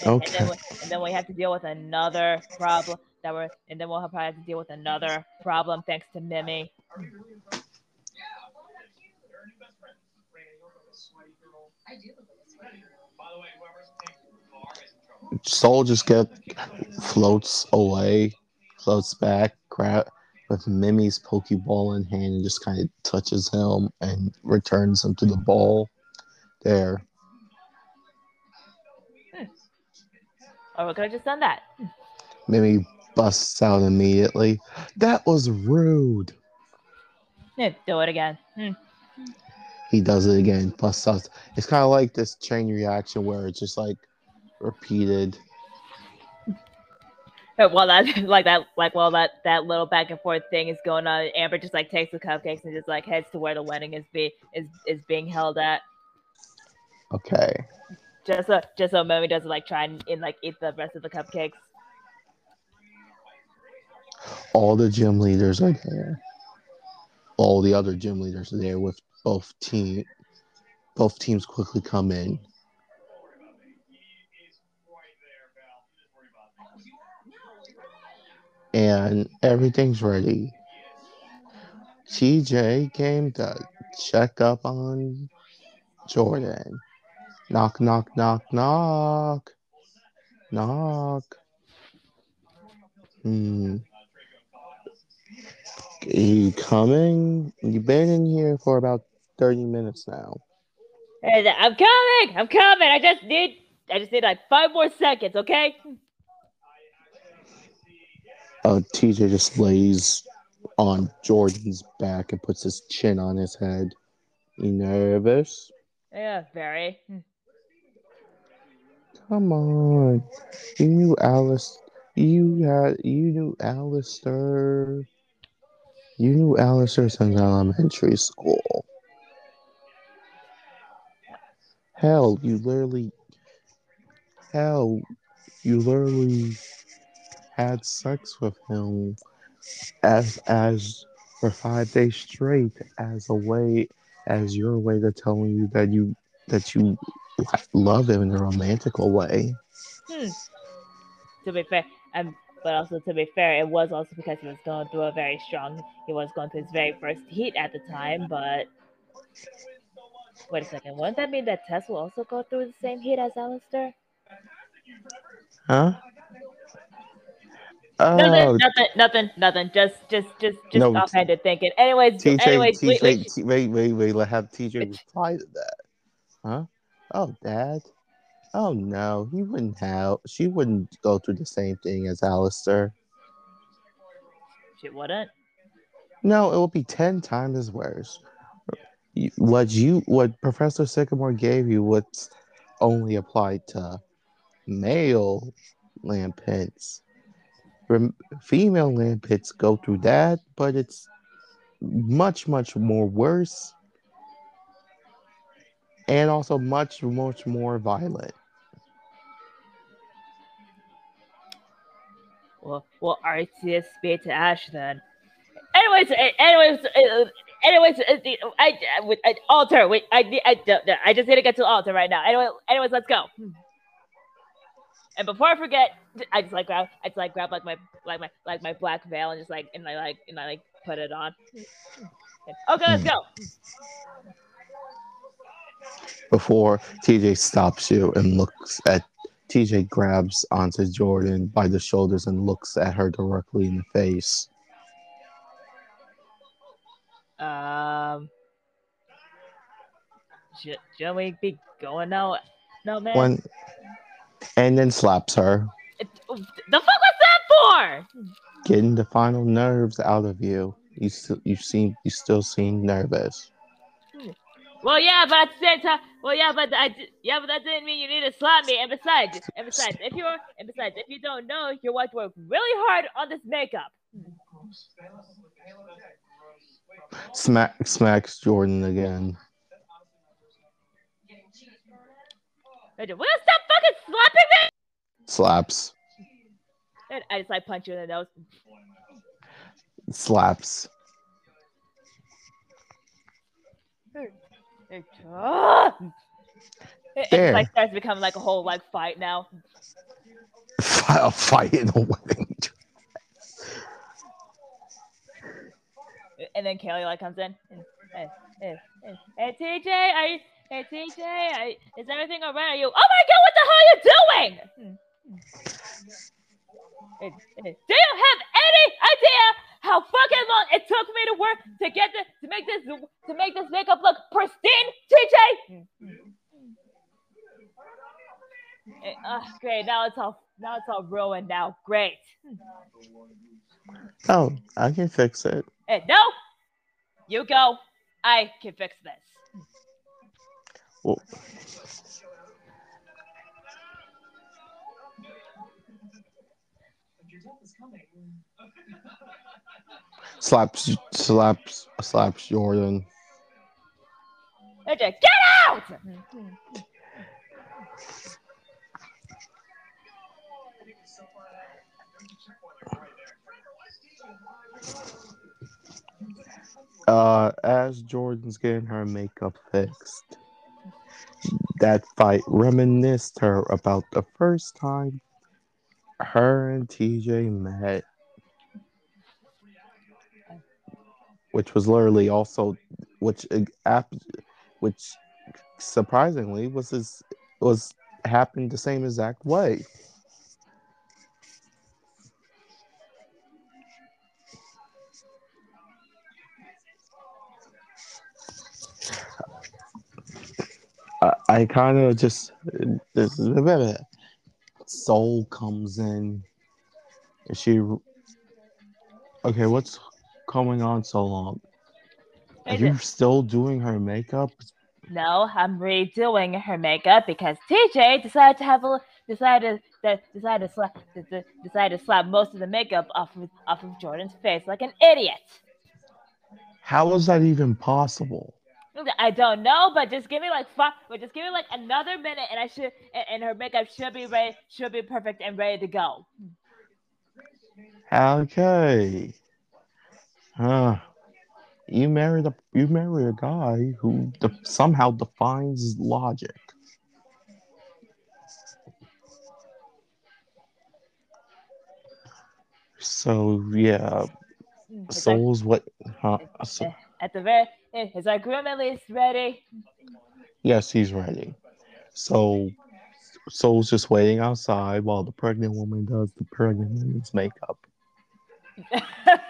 And, and, then Okay. we, and then we have to deal with another problem that we're and then we'll probably have to deal with another problem thanks to Mimi. Soul just get floats away, floats back, grab with Mimi's Pokeball in hand and just kind of touches him and returns him to the ball. There. Or we could have just done that. Mimi busts out immediately. That was rude. Yeah, do it again. Hmm. He does it again, busts out. It's kind of like this chain reaction where it's just like repeated. Well, that like that like well that that little back and forth thing is going on, Amber just like takes the cupcakes and just like heads to where the wedding is be is is being held at. Okay. Just so just so Mimi doesn't like try and, and like eat the rest of the cupcakes. All the gym leaders are there. All the other gym leaders are there with both team. Both teams quickly come in. And everything's ready. TJ came to check up on Jordan. Knock, knock, knock, knock. Knock. Hmm. You coming? You've been in here for about 30 minutes now. I'm coming. I'm coming. I just need I just need like five more seconds, okay? Uh, TJ just lays on Jordan's back and puts his chin on his head. You nervous? Yeah, very. Come on. You knew Alice. You had. You knew Alistair. You knew Alistair since elementary school. Hell, you literally. Hell, you literally had sex with him as as for five days straight as a way as your way to telling you that you that you love him in a romantical way. Hmm. To be fair, um, but also to be fair, it was also because he was going through a very strong. He was going through his very first heat at the time. But wait a second, wouldn't that mean that Tess will also go through the same heat as Alistair? Huh? Oh, nothing, nothing, nothing. Just, just, just, just No, offhanded thinking. Anyways, TJ, anyways, TJ, we, T- wait, wait, wait. Let have TJ reply to that. Huh? Oh, Dad. Oh no, he wouldn't have. She wouldn't go through the same thing as Alistair. she wouldn't. No, it will be ten times as worse. What you, what Professor Sycamore gave you, what's only applied to male lampits. Rem- Female lampits go through that, but it's much, much more worse, and also much, much more violent. Well, well, Arceus speak to Ash then. Anyways, anyways, anyways, the- I, I, I altar. Wait, I, I, I, just need to get to altar right now. Anyway, anyways, let's go. And before I forget, I just like grab, I just like grab like my, like my, like my black veil and just like, and I like, and I like put it on. Okay, let's go. Before TJ stops you and looks at TJ grabs onto Jordan by the shoulders and looks at her directly in the face. Um, should, should we be going now? No, man. One and then slaps her, It- the fuck was that for? getting the final nerves out of you. You still you seem you still seem nervous. Well, yeah, but at the same time, well, yeah, but I, yeah, but that didn't mean you need to slap me. And besides, and besides, if you're, and besides, if you don't know, your wife worked really hard on this makeup. Smack smacks Jordan again. Will you stop fucking slapping me? Slaps. And I just like punch you in the nose. Slaps. Ah! It, it like starts becoming like a whole like fight now. A fight in a wedding. And then Kaylee like comes in. Hey, hey, hey, hey, TJ, are you? Hey, TJ, are, is everything alright? Are you? Oh my God, what the hell are you doing? Do you have any idea how fucking long it took me to work to get this to make this to make this makeup look pristine, TJ? Eh, ah, great. Now it's all now it's all ruined. Now, great. Oh, I can fix it. Hey, no, you go. I can fix this. Well, slaps slaps slaps Jordan. TJ, get out! Uh, as Jordan's getting her makeup fixed, that fight reminisced her about the first time her and TJ met, which was literally also, which uh, which surprisingly was his, was happened the same exact way. I, I kind of just this is a soul comes in. She okay? What's going on so long? Are you still doing her makeup? No, I'm redoing her makeup because TJ decided to have a decided that decided to slap decided to slap most of the makeup off of off of Jordan's face like an idiot. How is that even possible? I don't know, but just give me like five, but just give me like another minute, and I should, and, and her makeup should be ready, should be perfect and ready to go. Okay. Huh. You married a you marry a guy who de- somehow defines logic. So yeah, Is that- Soul's what? Huh? So, at the very, eh, is our groom at least ready? yes, he's ready. So Soul's just waiting outside while the pregnant woman does the pregnant woman's makeup.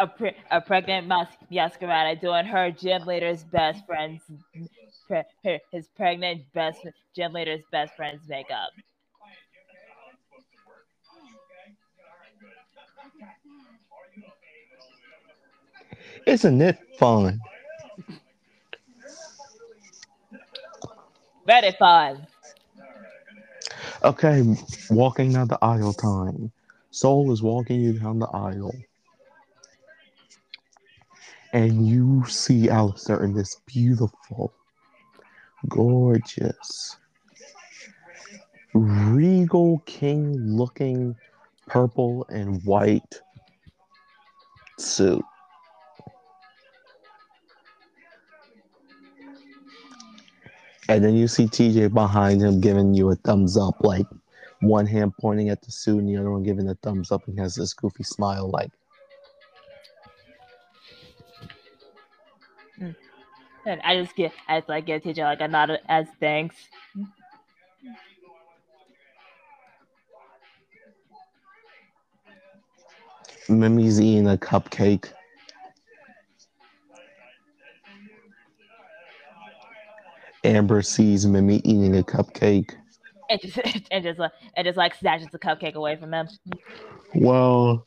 a, pre- a pregnant mas- masquerade doing her gym leader's best friend's pre- her- his pregnant best gym leader's best friend's makeup. Isn't it fun? Very fun. Okay, walking down the aisle time. Soul is walking you down the aisle. And you see Alistair in this beautiful, gorgeous, regal king looking purple and white suit. And then you see TJ behind him giving you a thumbs up, like one hand pointing at the suit and the other one giving a thumbs up and has this goofy smile, like, And I just get, I just like give TJ like a nod as thanks. Mimi's eating a cupcake. Amber sees Mimi eating a cupcake. And just, and just, like- and just like snatches the cupcake away from him. Well,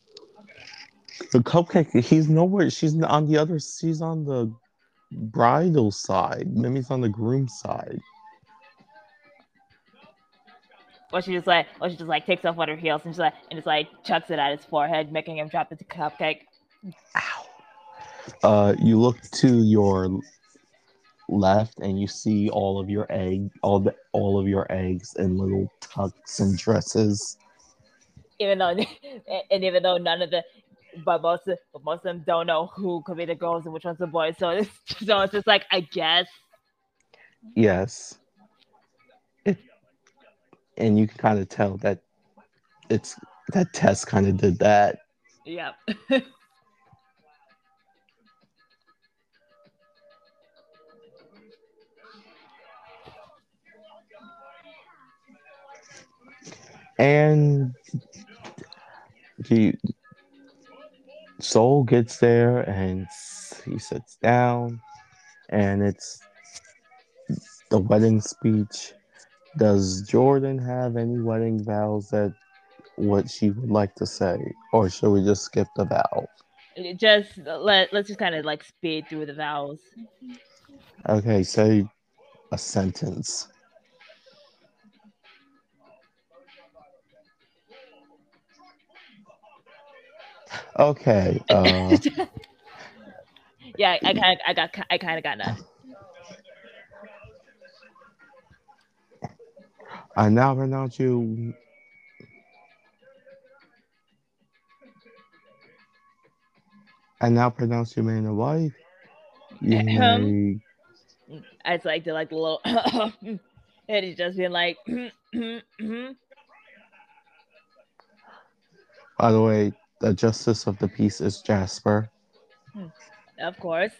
the cupcake, he's nowhere. She's on the other, she's on the bridal side. Mimi's on the groom side. Or she just like, or she just like takes off one of her heels and just like, and just like chucks it at his forehead, making him drop the cupcake. Ow. Uh, you look to your left and you see all of your egg, all the all of your eggs in little tux and dresses. Even though, and even though none of the, but most, of, but most of them don't know who could be the girls and which one's the boys. So it's, so it's just like, I guess. Yes. It, and you can kind of tell that it's that Tess kind of did that. Yep. And he Soul gets there and he sits down and it's the wedding speech. Does Jordan have any wedding vows that what she would like to say? Or should we just skip the vow? just let let's just kind of like speed through the vows. Okay, say a sentence. Okay. Uh, yeah, I kind of, I got, I kind of got none. I now pronounce you. I now pronounce you man and wife. You Ahem. may I just like to like the little, and he's just been like, By the way, the justice of the peace is Jasper. Hmm. of course,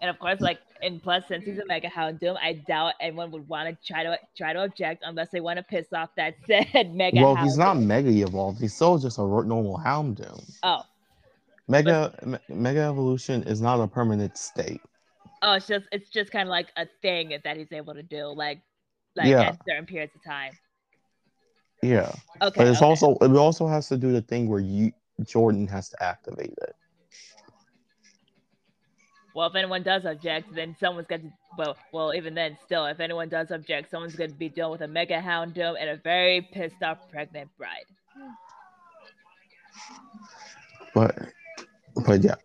and of course, like, and plus, since he's a mega houndoom, I doubt anyone would want to try to try to object unless they want to piss off that said mega. well, he's not mega evolved. He's still just a normal Houndoom. Oh, Mega me- Mega evolution is not a permanent state. oh, it's just it's just kind of like a thing that he's able to do, like, like Yeah. at certain periods of time. Yeah, Okay, but it's okay. also it also has to do the thing where you Jordan has to activate it. Well, if anyone does object, then someone's got to. Well, well, even then, still, if anyone does object, someone's going to be dealing with a mega hound houndoom and a very pissed off pregnant bride. But But yeah,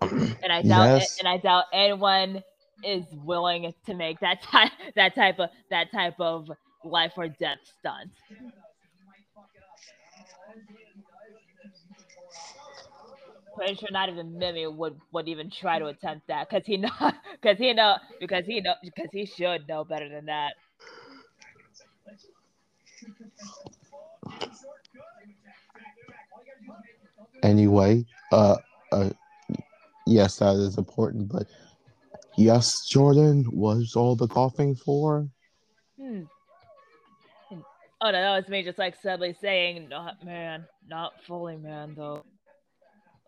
and I doubt yes, and I doubt anyone is willing to make that type that type of that type of life or death stunt. Pretty sure not even Mimi would would even try to attempt that because he know because he know because he know because he should know better than that. anyway, uh, uh, yes, that is important. But yes, Jordan was all the coughing for. Hmm. Oh no, that was me just like sadly saying, not man, not fully man though.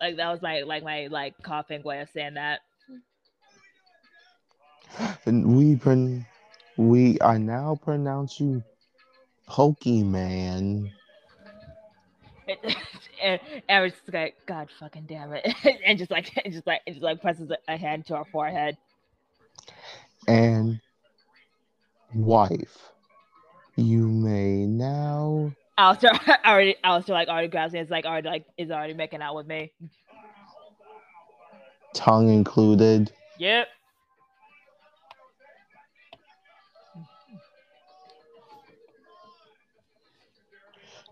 Like that was my like my like coughing way of saying that. And we pron- we I now pronounce you Pokemon. and, and we're just like, God fucking damn it. and just like and just like and just like presses a hand to our forehead. and wife. You may now. Alistair already Alistair like already grabs me, it's like already like is already making out with me. Tongue included. Yep.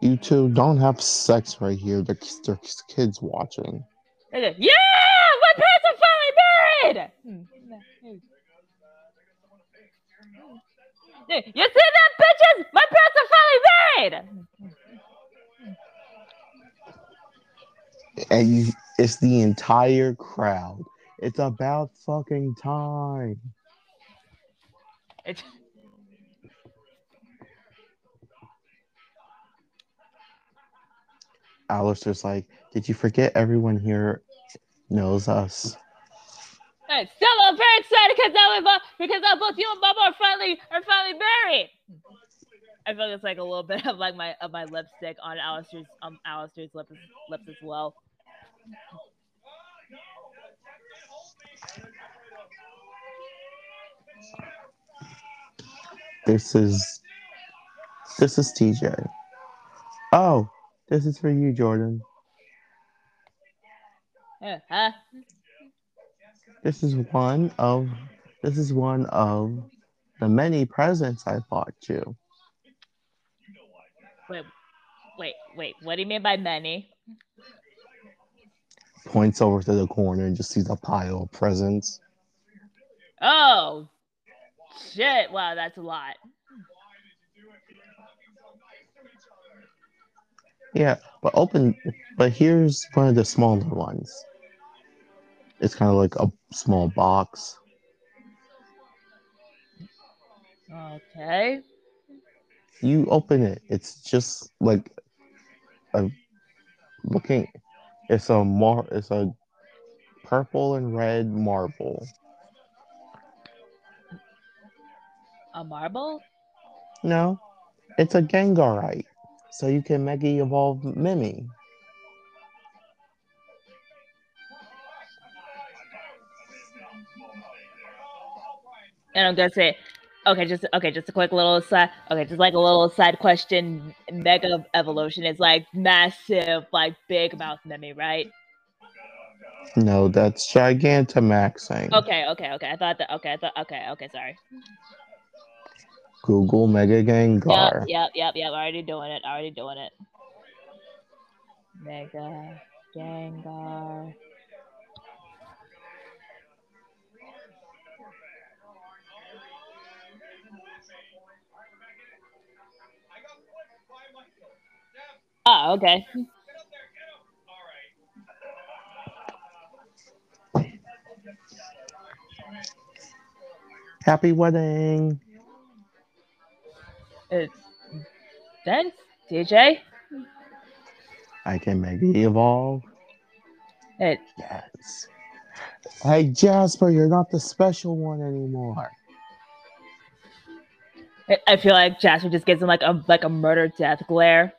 You two don't have sex right here. There's, there's kids watching. Yeah, my parents are finally married. Hmm. You see that, bitches? My parents are finally married. And you, it's the entire crowd. It's about fucking time. It's, Alistair's like, did you forget everyone here knows us? Hey, still, I'm very excited because now because now both you and Bubba are finally are finally married. I feel like it's like a little bit of like my of my lipstick on Alistair's um Alistair's lips lips as well. This is this is TJ. Oh, this is for you, Jordan. Yeah, huh? This is one of this is one of the many presents I bought you. Wait, wait, wait. What do you mean by many? Points over to the corner and just sees a pile of presents. Oh, shit! Wow, that's a lot. Yeah, but open but here's one of the smaller ones. It's kind of like a small box. Okay. You open it. It's just like a looking it's a mar it's a purple and red marble. A marble? No, it's a Gengarite. So you can Mega Evolve Mimi. And I'm gonna say, okay, just okay, just a quick little side, okay, just like a little side question. Mega evolution is like massive, like big mouth meme, right? No, that's Gigantamaxing. Okay, okay, okay. I thought that. Okay, I thought. Okay, okay. Sorry. Google Mega Gengar. Yep, yep, yep, yep. Already doing it. Already doing it. Mega Gengar. Oh, okay. Happy wedding. Uh, it's then DJ. I can Mega Evolve. It Yes. Hey Jasper, you're not the special one anymore. I- I feel like Jasper just gives him like a like a murder death glare.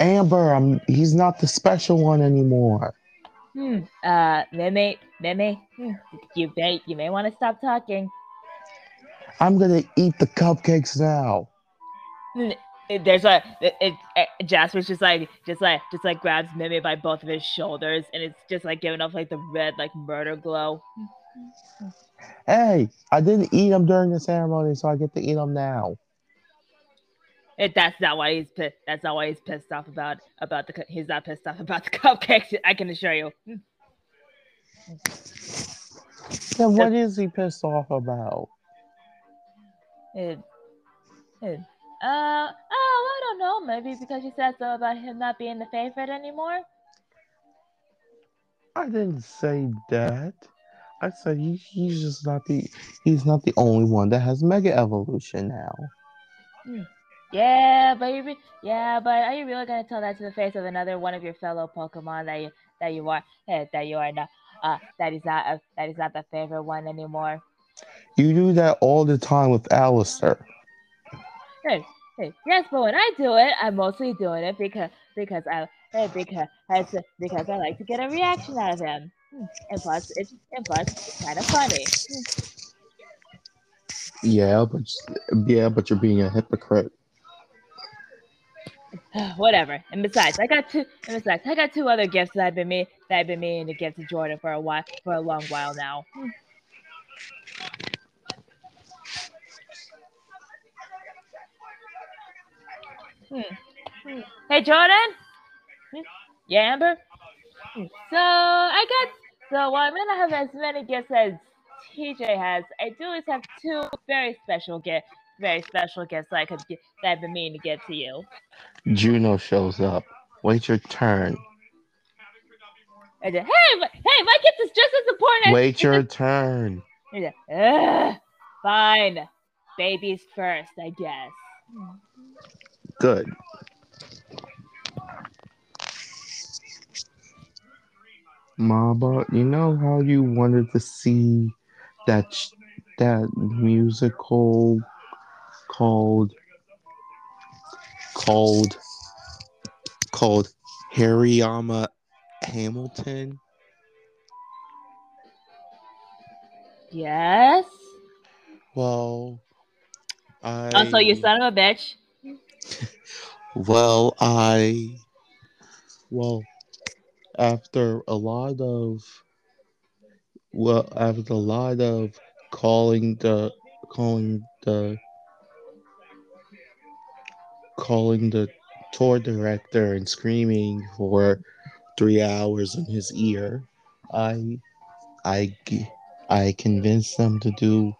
Amber, I'm he's not the special one anymore. Hmm. Uh, Mimi, Mimi, you may you may want to stop talking. I'm gonna eat the cupcakes now. There's a it, it, it, Jasper's just like just like just like grabs Mimi by both of his shoulders, and it's just like giving off like the red like murder glow. Hey, I didn't eat them during the ceremony, so I get to eat them now. It, that's not why he's pissed. That's not why he's pissed off about about the. He's not pissed off about the cupcakes. I can assure you. Then what is he pissed off about? It, it, uh, oh, I don't know. Maybe because you said so about him not being the favorite anymore. I didn't say that. I said he, he's just not the he's not the only one that has mega evolution now. Yeah, but you, re- yeah, but are you really gonna tell that to the face of another one of your fellow Pokemon that you that you are eh, that you are not uh that is not a, that is not the favorite one anymore? You do that all the time with Alistair. Hey, hey, yes, but when I do it, I'm mostly doing it because because I eh, because it's, because I like to get a reaction out of him. Hmm, And plus, it's and plus, it's kind of funny. Yeah, but yeah, but you're being a hypocrite. Whatever. And besides, I got two. And besides, I got two other gifts that I've been me that I've been meaning to give to Jordan for a while, for a long while now. Hmm. Hmm. Hey, Jordan. Hmm. Yeah, Amber. So I got. So I'm gonna have as many gifts as TJ has. I do least have two very special gifts, very special gifts that I could that I've been meaning to give to you. Juno shows up. Wait your turn. I hey, but- hey, my gift is just as important. Wait your turn. I fine, babies first, I guess. Good. Mama, you know how you wanted to see that that musical called called called Harryama Hamilton? Yes. Well, I Also, you son of a bitch. Well, I well after a lot of well after a lot of calling the calling the calling the tour director and screaming for three hours in his ear, I, I, I convinced them to do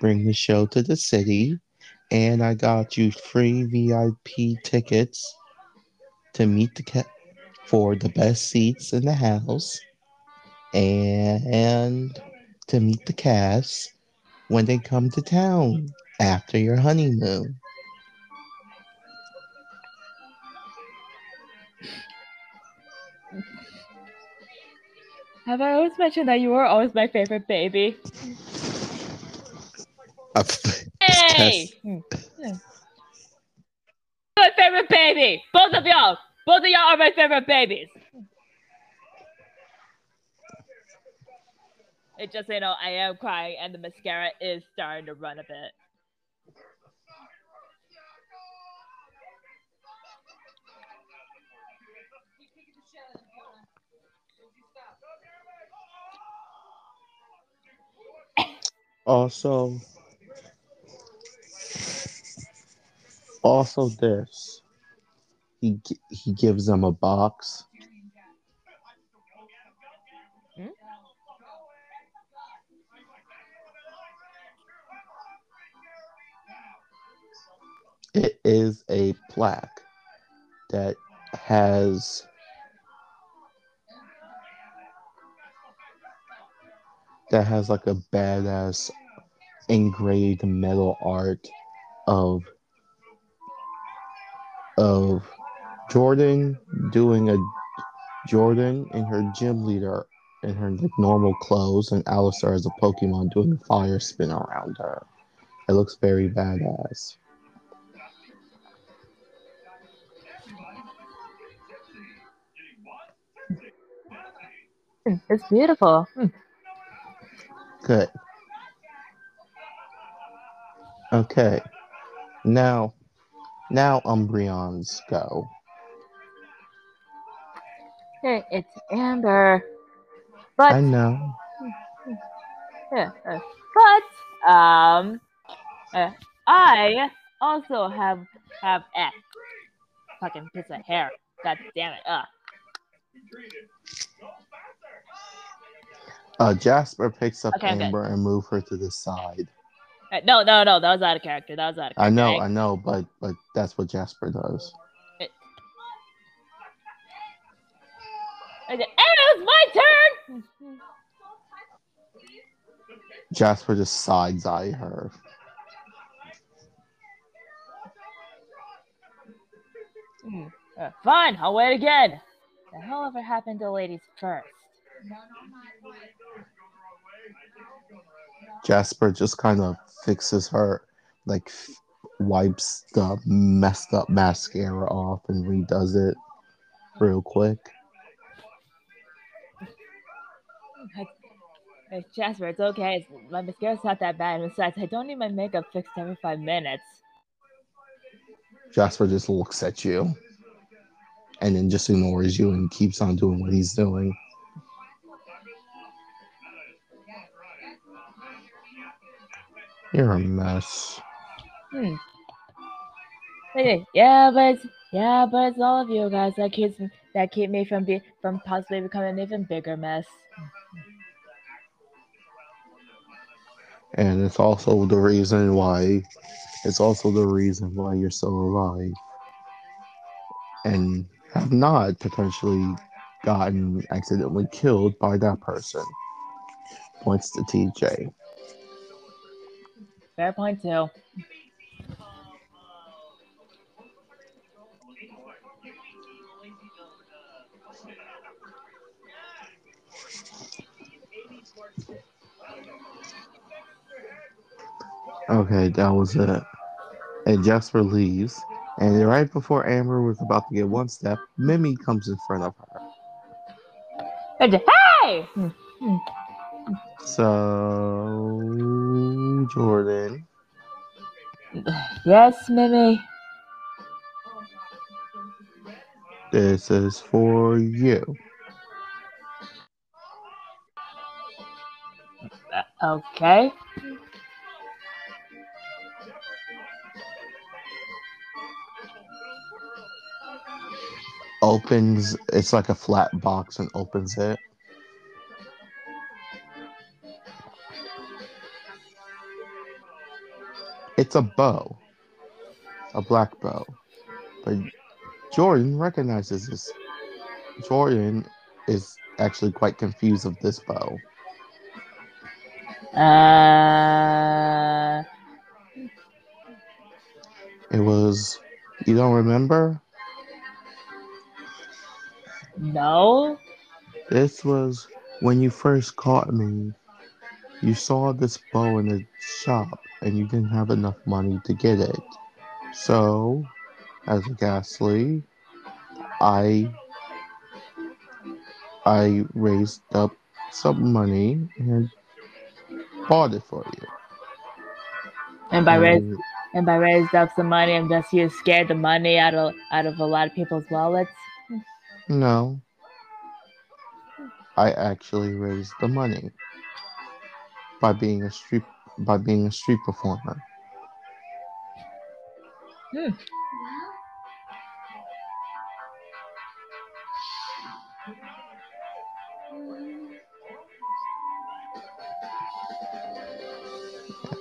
bring the show to the city and I got you free VIP tickets to meet the cat for the best seats in the house and to meet the cast when they come to town after your honeymoon. Have I always mentioned that you were always my favorite baby? Hey! My favorite baby! Both of y'all! Both of y'all are my favorite babies! It just, you know, I am crying and the mascara is starting to run a bit. Also, also this. He he gives them a box. Hmm? It is a plaque that has that has like a badass engraved metal art of of Jordan doing a Jordan in her gym leader in her like normal clothes and Alistair as a Pokemon doing a fire spin around her. It looks very badass. Hmm, It's beautiful. Hmm. Good. Okay. Now, now Umbreon's go. Hey, it's Amber. But I know. Yeah, uh, but um, uh, I also have have eh, fucking piece of hair. God damn it! Uh, Uh, Jasper picks up okay. Amber and move her to the side. Uh, no, no, no, that was out of character. That was out of character. I know. I know, but but that's what Jasper does. Okay, And it was my turn. Jasper just sides eye her. Hmm, uh, fine, I'll wait again. The hell ever happened to ladies first? Jasper just kind of fixes her, like f- wipes the messed up mascara off and redoes it real quick. Jasper, it's okay. It's, my mascara's not that bad. And besides, I don't need my makeup fixed every five minutes. Jasper just looks at you and then just ignores you and keeps on doing what he's doing. You're a mess. Hmm. Okay, Yeah, but it's, yeah, but it's all of you guys that keeps that keep me from be from possibly becoming an even bigger mess. And it's also the reason why it's also the reason why you're still alive. And have not potentially gotten accidentally killed by that person. Points to TJ. Fair point too. Okay, that was it. And Jasper leaves. And right before Amber was about to get one step, Mimi comes in front of her. Hey! Hmm, hmm. So, Jordan, Yes, Mimi. this is for you. Okay. Opens, it's like a flat box and opens it. It's a bow, a black bow. But Jordan recognizes this. Jordan is actually quite confused of this bow. Uh. It was, you don't remember? No. This was when you first caught me. You saw this bow in the shop and you didn't have enough money to get it. So, as a Gastly, I I raised up some money and bought it for you. And by raise, And and by raised up some money, I'm just you scared the money out of out of a lot of people's wallets. no. I actually raised the money by being a street by being a street performer. Hmm.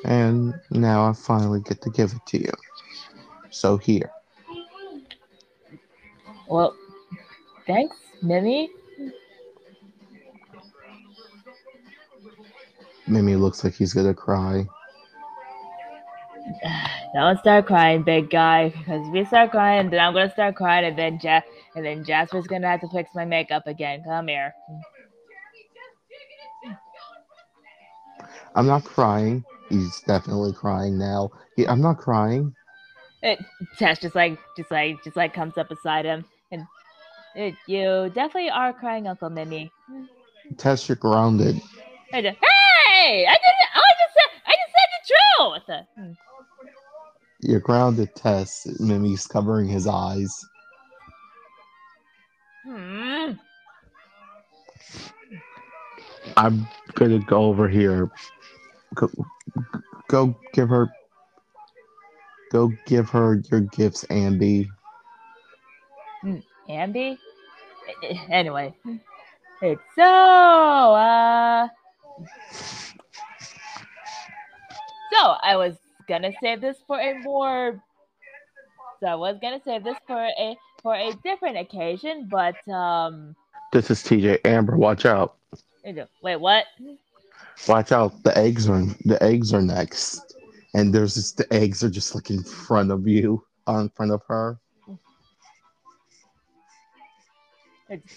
And now I finally get to give it to you. So here. Well, thanks, Mimi. Mimi looks like he's gonna cry. Don't start crying, big guy, because if you start crying, then I'm gonna start crying, and then ja- and then Jasper's gonna have to fix my makeup again. Come here. I'm not crying. He's definitely crying now. He, I'm not crying. It, Tess just like just like just like comes up beside him, and it, you definitely are crying, Uncle Mimi. Tess, you're grounded. Just, hey, I didn't. I just said I just said the deal with it. Hmm. You're grounded, Tess. Mimi's covering his eyes. Hmm. I'm gonna go over here. Go, go give her. Go give her your gifts, Andy. Andy. Anyway. It's so, uh. So, I was gonna save this for a more. So, I was gonna save this for a for a different occasion, but, um. This is TJ Amber. Watch out. Wait, what? Watch out. The eggs are the eggs are next, and there's just the eggs are just like in front of you, uh, in front of her.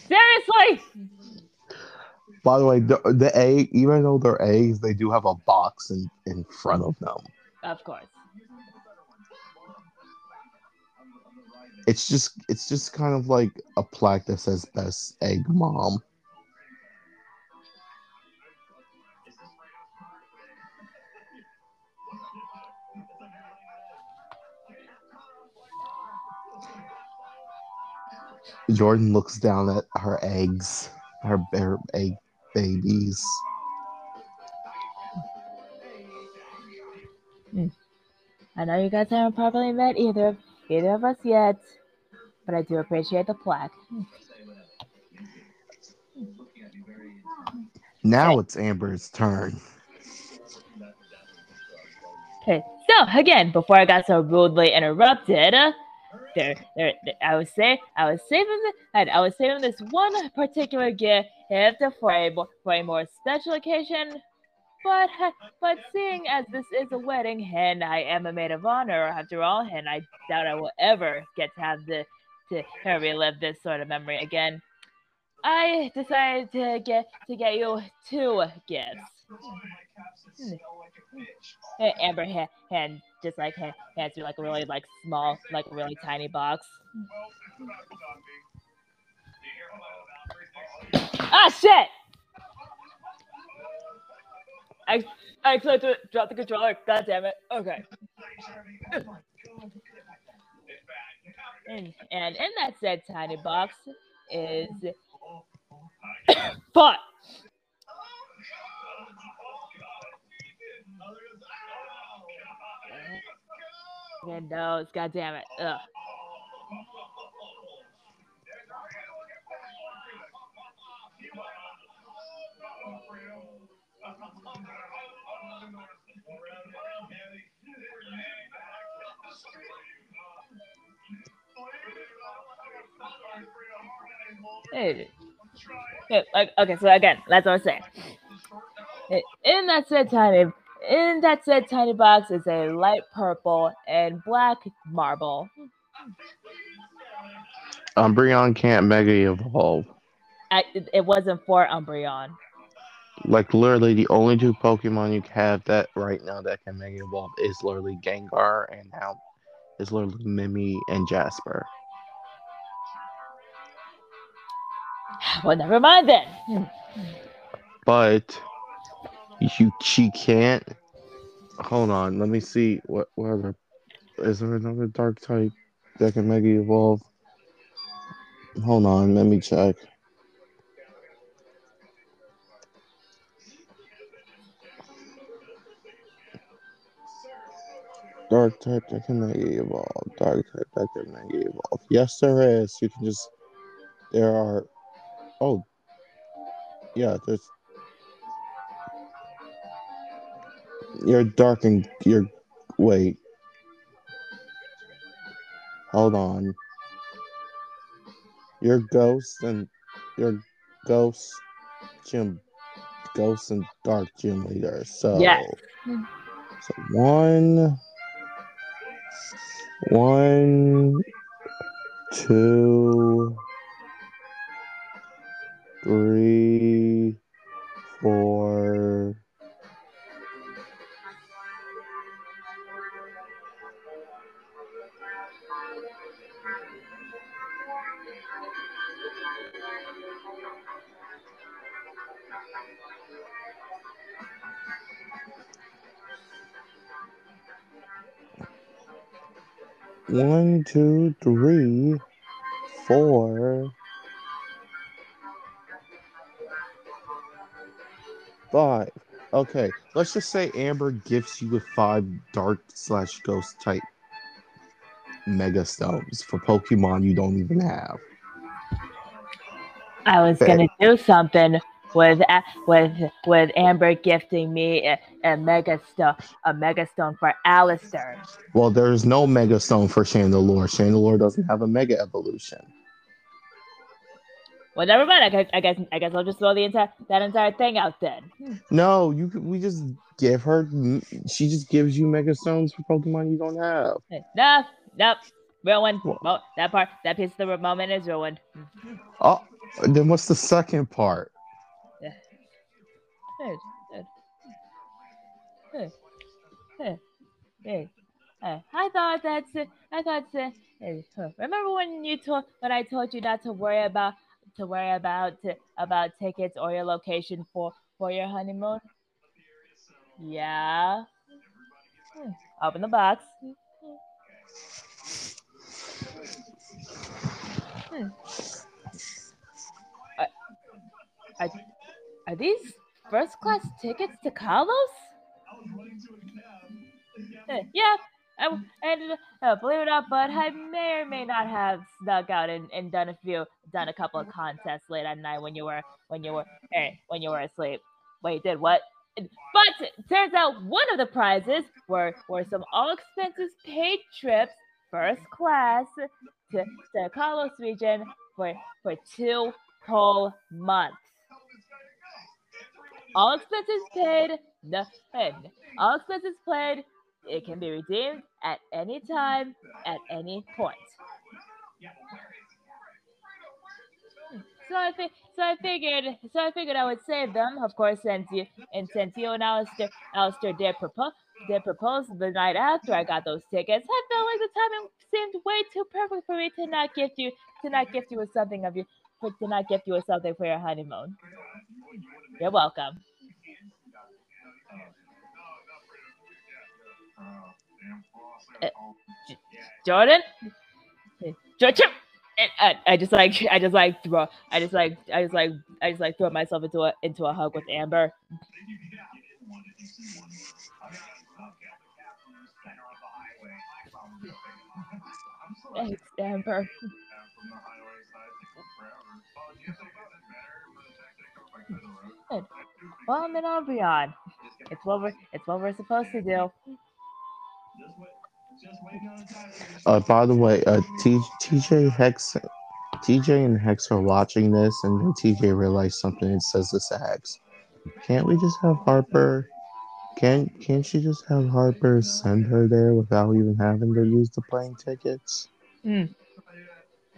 Seriously? By the way, the, the egg, even though they're eggs, they do have a box in, in front of them. Of course. It's just it's just kind of like a plaque that says best egg mom. Jordan looks down at her eggs, her bare egg babies. I know you guys haven't properly met either of either of us yet, but I do appreciate the plaque. Now it's Amber's turn. Okay, so again, before I got so rudely interrupted, uh, there, there, I was saying, I was saving, the, I was saving this one particular gift for a for a more special occasion. But, but seeing as this is a wedding and I am a maid of honor after all, and I doubt I will ever get to have the to relive this sort of memory again, I decided to get to get you two gifts. Hmm. Amber hand, hand just like hand, hands you like a really like small, like really tiny box. Ah shit! I I tried to drop the controller. God damn it. Okay. And, and in that said tiny box is fuck. Windows, god damn it. Ugh. Hey. Okay, like, okay, so again, that's what I'm saying. In that said tiny, in that said tiny box is a light purple and black marble. Umbreon can't mega evolve. I, it, it wasn't for Umbreon. Like literally, the only two Pokemon you have that right now that can mega evolve is literally Gengar and now is literally Mimi and Jasper. Well, never mind then. But you she can't. Hold on, let me see what what other is there another dark type that can mega evolve? Hold on, let me check. Dark type that can mega evolve. Dark type that can mega evolve. Yes, there is. You can just. There are. Oh. Yeah, there's. You're dark and you're. Wait. Hold on. You're ghost and. You're ghost. Gym. Ghost and dark gym leader. So. Yes. So one. One, two, three, four. One, two, three, four, five. Okay, let's just say Amber gifts you with five dark slash ghost type mega stones for Pokemon you don't even have. I was gonna do something with uh, with with Amber gifting me a, a mega stone a mega stone for Alistair. Well, there's no mega stone for Chandelure. Chandelure doesn't have a mega evolution. Well, never mind. I guess I guess I guess I'll just throw the entire that entire thing out then. No, you we just give her. She just gives you mega stones for Pokemon you don't have. No, nope, ruined. Well, that part, that piece of the moment is ruined. Oh, then what's the second part? Good, good. Good. Good. Good. I thought that's it. I thought that. uh, huh. Remember when you told when I told you not to worry about to worry about about tickets or your location for for your honeymoon? Yeah. Hmm. Open the box. Hmm. Are, are, are these first class tickets to Kalos? Uh, yeah, I, w- and uh, believe it or not, but I may or may not have snuck out and, and done a few, done a couple of contests late at night when you were when you were eh, when you were asleep. Wait, did what? But turns out one of the prizes were were some all expenses paid trips, first class, to the Kalos region for for two whole months. All expenses paid. No, eh, all expenses paid. It can be redeemed at any time, at any point. So I so I figured so I figured I would save them, of course, since you and since you and Alistair Alistair did propose did propose the night after I got those tickets. I felt like the timing seemed way too perfect for me to not gift you to not gift you with something of you to not gift you with something for your honeymoon. You're welcome. Uh, J- Jordan? Jordan? And I, I just like I just like throw I just like I just like I just like throw myself into a into a hug with Amber. Thanks, Amber. Good. Well, I'm be on. It's what we're it's what we're supposed to do. Uh, by the way, uh, T- TJ Hex, TJ and Hex are watching this, and then TJ realized something. It says this to Hex. Can't we just have Harper? Can't can't she just have Harper send her there without even having to use the plane tickets? Hmm.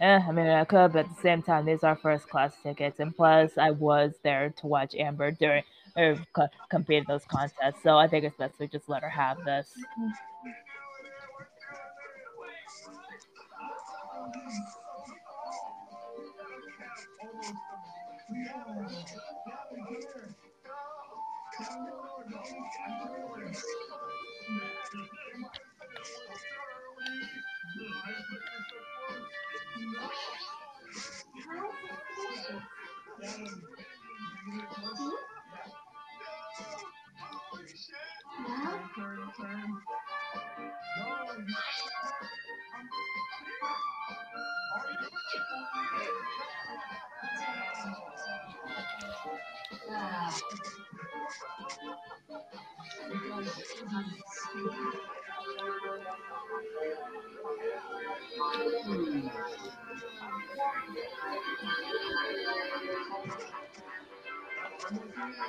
Eh, I mean, I could, but at the same time, these are first class tickets, and plus, I was there to watch Amber during or co- compete in those contests, so I think it's best we just let her have this.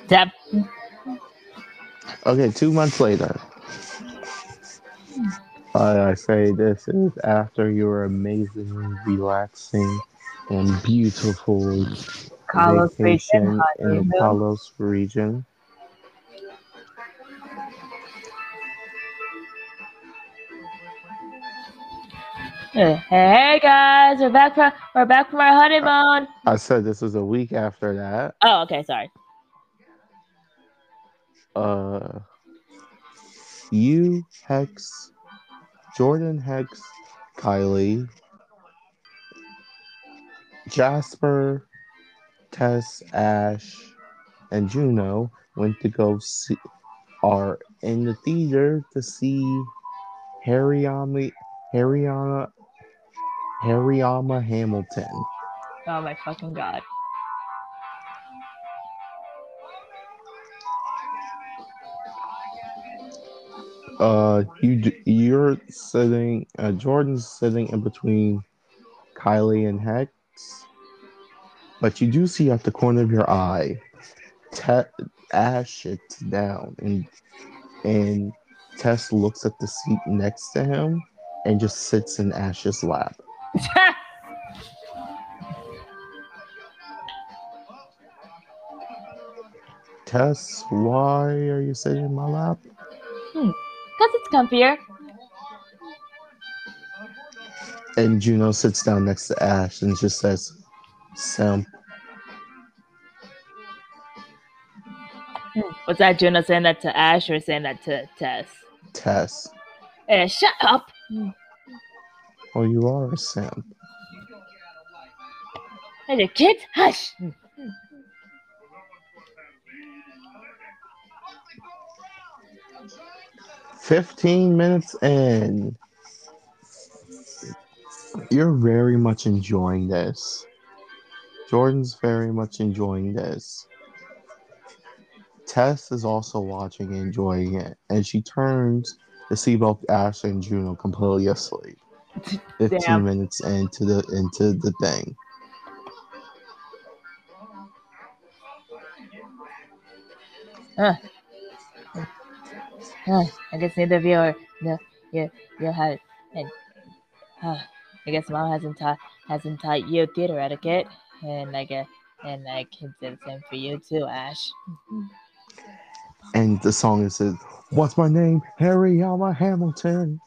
Deb, Okay, two months later. I, I say this is after your amazing, relaxing, and beautiful Kalos vacation region, in the. Palos region. Hey guys, we're back from we're back from our honeymoon. I said this was a week after that. Oh, okay, sorry. Uh, you, Hex, Jordan, Hex, Kylie, Jasper, Tess, Ash, and Juno went to go see are in the theater to see Harryama Harryama Harryama Hamilton. Oh my fucking god. Uh, you you're sitting. Uh, Jordan's sitting in between Kylie and Hex, but you do see at the corner of your eye, Te- Ash sits down and and Tess looks at the seat next to him and just sits in Ash's lap. Tess, why are you sitting in my lap? Because it's comfier. And Juno sits down next to Ash and just says, Sam. Was that Juno saying that to Ash or saying that to Tess? Tess. Eh, shut up. Oh, you are a simp. Hey, kid, hush. 15 minutes in. You're very much enjoying this. Jordan's very much enjoying this. Tess is also watching and enjoying it, and she turns to see both Ash and Juno completely asleep. 15 Damn. minutes into the into the thing. Huh, I guess neither of you are no you you have and huh, I guess mom hasn't taught hasn't taught you theater etiquette and I guess uh, and I can say the same for you too, Ash. Mm-hmm. And the song is says, What's my name? Harry Alma Hamilton.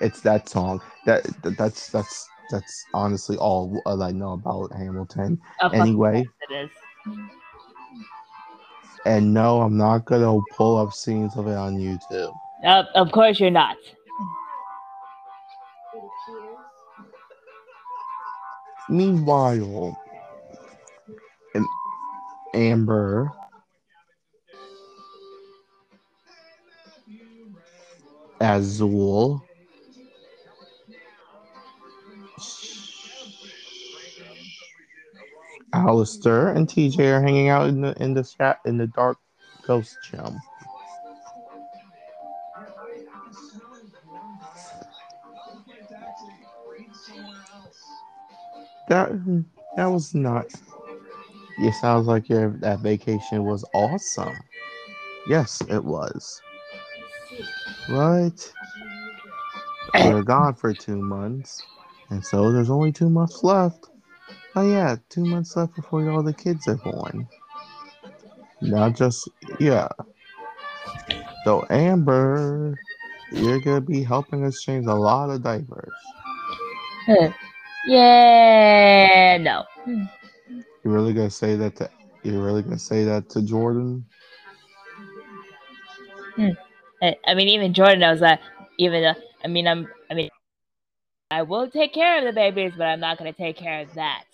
It's that song. That, that that's that's that's honestly all I know about Hamilton. Oh, Anyway, it is. And no, I'm not gonna pull up scenes of it on YouTube. Uh, of course you're not. Meanwhile, Amber Azul Alistair and TJ are hanging out in the in the in the dark ghost gym. That that was not. It sounds like your that vacation was awesome. Yes, it was. Right. We were gone for two months, and so there's only two months left. Oh yeah, two months left before all the kids are born. Not just yeah. So Amber, you're gonna be helping us change a lot of diapers. Yeah, no. You really gonna say that to? You really gonna say that to Jordan? Hmm. I, I mean, even Jordan knows that. Even though, I mean, I'm, I mean, I will take care of the babies, but I'm not gonna take care of that.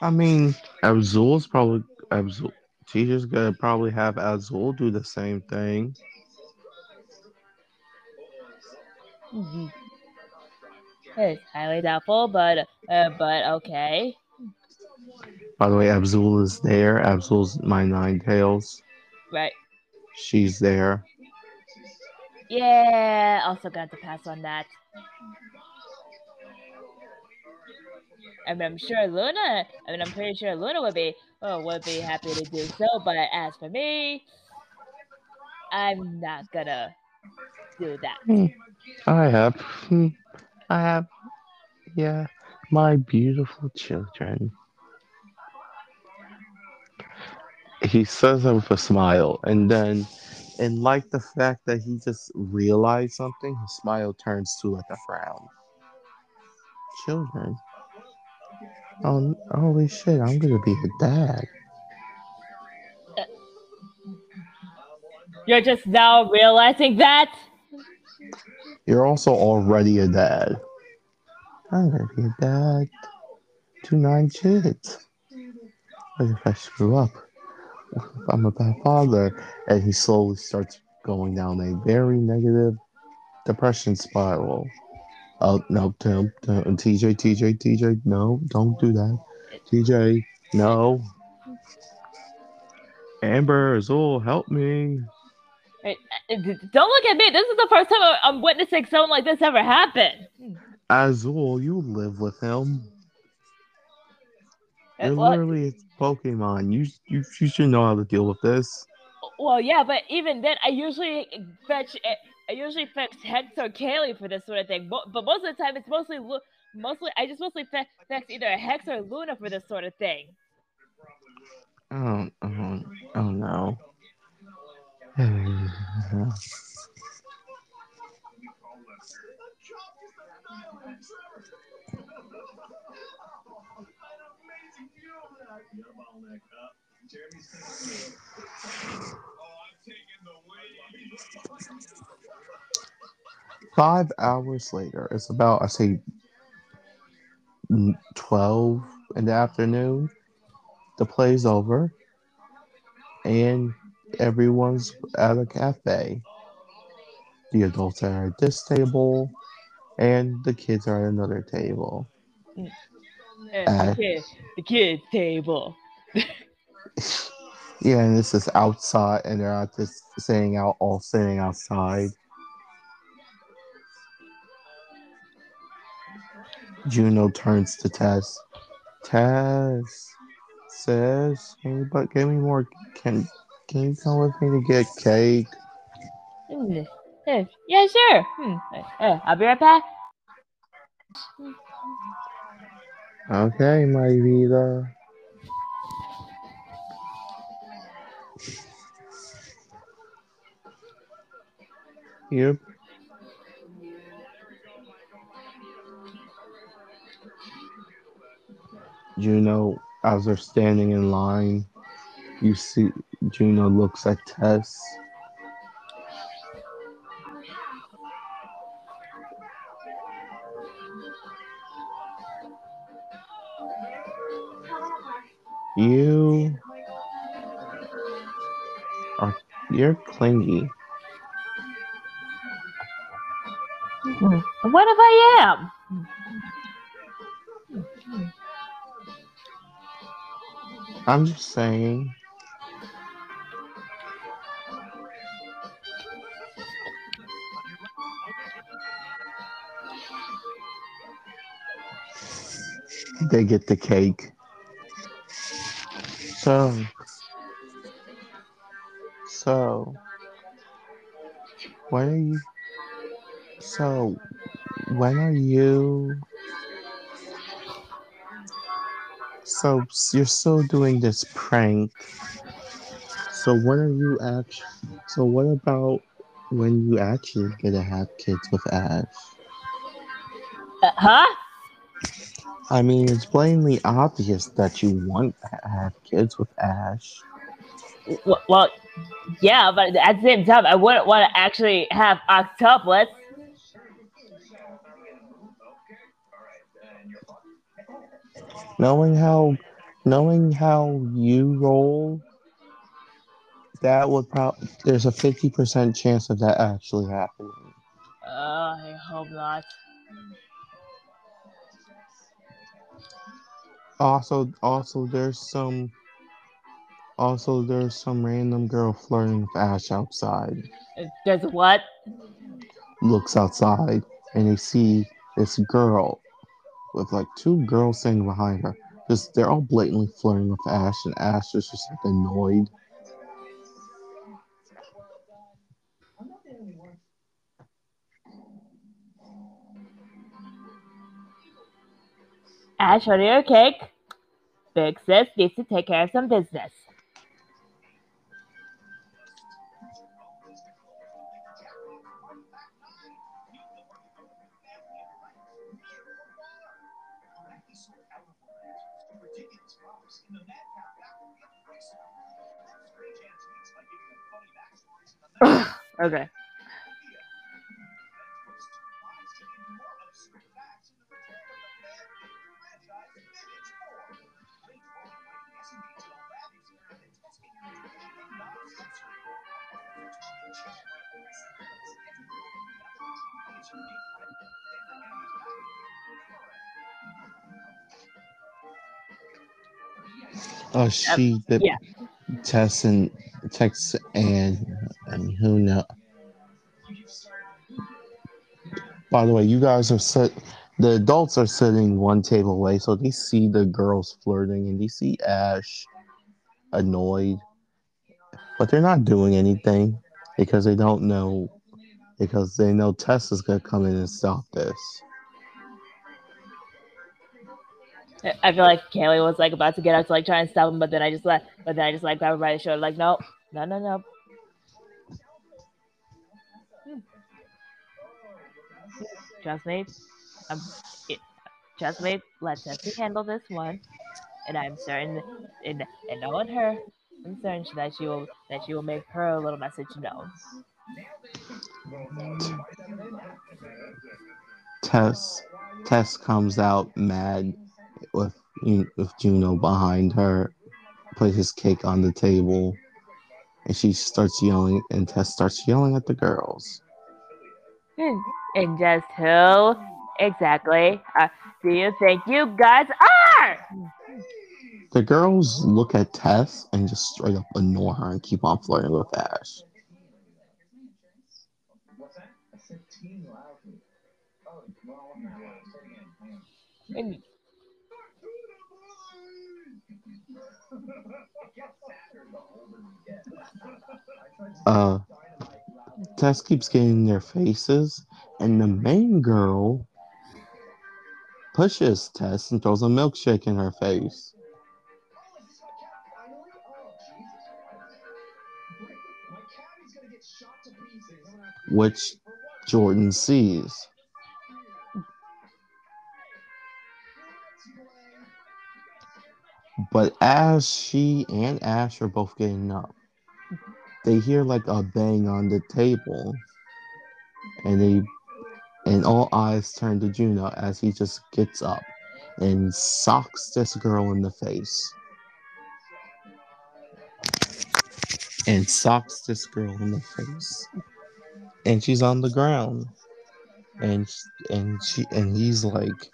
I mean, Abzul's probably Abzul. Teacher's gonna probably have Azul do the same thing. Mhm. It's highly doubtful, but uh, but okay. By the way, Abzul is there. Abzul's my Ninetales. Right. She's there. Yeah. Also got to pass on that. I mean, I'm sure Luna. I mean, I'm pretty sure Luna would be oh would be happy to do so. But as for me, I'm not gonna do that. I have. hmm, I have. Yeah, my beautiful children. He says that with a smile, and then, and like the fact that he just realized something, his smile turns to like a frown. Children. Oh, holy shit! I'm gonna be a dad. You're just now realizing that. You're also already a dad. I'm gonna be a dad to nine kids. What if I screw up? I'm a bad father? And he slowly starts going down a very negative depression spiral. Oh no, Tim, Tim, TJ, TJ, TJ, no, don't do that. TJ, no. Amber, Azul, help me. Don't look at me. This is the first time I'm witnessing something like this ever happen. Azul, you live with him. You're well, literally a Pokemon. You, you you should know how to deal with this. well, yeah, but even then, I usually fetch. uh, I usually fetch Hex or Kaylee for this sort of thing. Mo- But most of the time, it's mostly mostly. I just mostly fe- fetch either Hex or Luna for this sort of thing. Oh, oh, oh no. Five hours later, it's about I say mm, twelve in the afternoon. The play's over, and everyone's at a cafe. The adults are at this table, and the kids are at another table. Uh, the, kid, the kids table. Yeah, and this is outside, and they're not just sitting out, all sitting outside. Juno turns to Tess. Tess says, "Hey, but give me more. Can can you come with me to get cake?" Hmm, Yeah, sure. Hmm. uh, I'll be right back. Okay, my vida. Yep. Juno, as they're standing in line, you see Juno looks at Tess. You are you're clingy. Hmm. What if I am? I'm just saying. They get the cake. So, so, when are you? So, when are you? So you're still doing this prank. So when are you actually? So what about when you actually gonna have kids with Ash? Uh, huh? I mean, it's plainly obvious that you want to have kids with Ash. Well, yeah, but at the same time, I wouldn't want to actually have octuplets. Knowing how, knowing how you roll, that would probably there's a fifty percent chance of that actually happening. Uh, I hope not. Also, also there's some, also there's some random girl flirting with Ash outside. There's what? Looks outside and they see this girl with like two girls sitting behind her. Just they're all blatantly flirting with Ash, and Ash is just like annoyed. Ash, your cake. Big sis needs to take care of some business. Okay. Oh, she did yeah. Tess and Tex and and who know. By the way, you guys are sit. The adults are sitting one table away, so they see the girls flirting and they see Ash annoyed, but they're not doing anything because they don't know because they know Tess is gonna come in and stop this. I feel like Kaylee was like about to get out to like try and stop him, but then I just let, but then I just like grabbed her by the shoulder, like, no, no, no, no. Hmm. Trust me, I'm, it, trust me, let Tessie handle this one, and I'm certain, and and knowing her, I'm certain that she will that she will make her little message known. Tess Tess comes out mad with with Juno behind her, put his cake on the table, and she starts yelling, and Tess starts yelling at the girls. Hmm. And just who exactly uh, do you think you guys are? The girls look at Tess and just straight up ignore her and keep on flirting with Ash. And Uh, Tess keeps getting in their faces, and the main girl pushes Tess and throws a milkshake in her face. Which Jordan sees. But as she and Ash are both getting up, they hear like a bang on the table, and they and all eyes turn to Juno as he just gets up and socks this girl in the face. And socks this girl in the face. And she's on the ground. And and she and he's like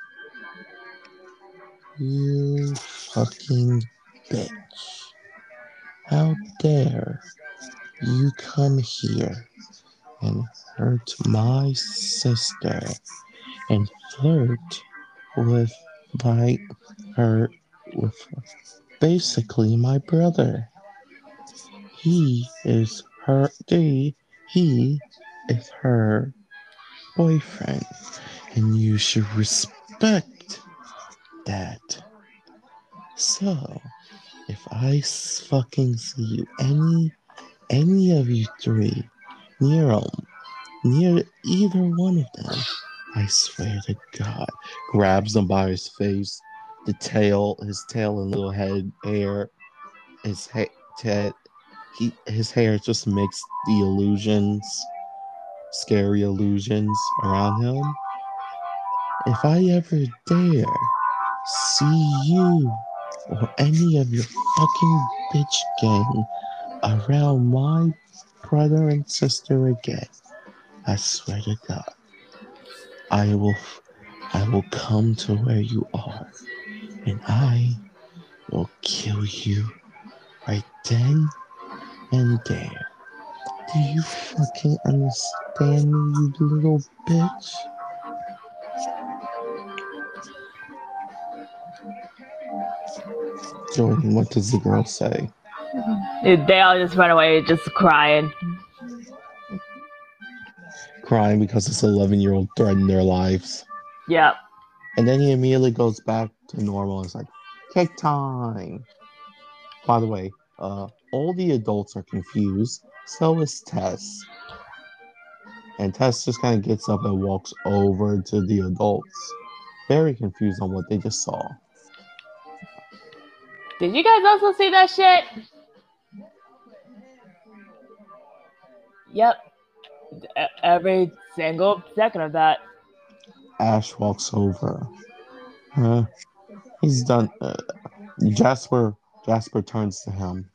You fucking bitch. How dare you come here and hurt my sister and flirt with my her with basically my brother. He is her he, he is her boyfriend and you should respect that. So if I fucking see you any any of you three near 'em, near either one of them, I swear to God, grabs him by his face, the tail, his tail and little head hair, his head, head he, his hair just makes the illusions, scary illusions around him. If I ever dare see you or any of your fucking bitch gang around my brother and sister again, I swear to God, I will, I will come to where you are, and I will kill you right then and there. Do you fucking understand me, you little bitch? Jordan, what does the girl say? they all just run away, just crying. Crying because this 11 year old threatened their lives. Yep. And then he immediately goes back to normal and is like, cake time. By the way, uh, all the adults are confused. So is Tess. And Tess just kind of gets up and walks over to the adults. Very confused on what they just saw. Did you guys also see that shit? Yep. Every single second of that. Ash walks over. Huh? He's done. Uh, Jasper. Jasper turns to him.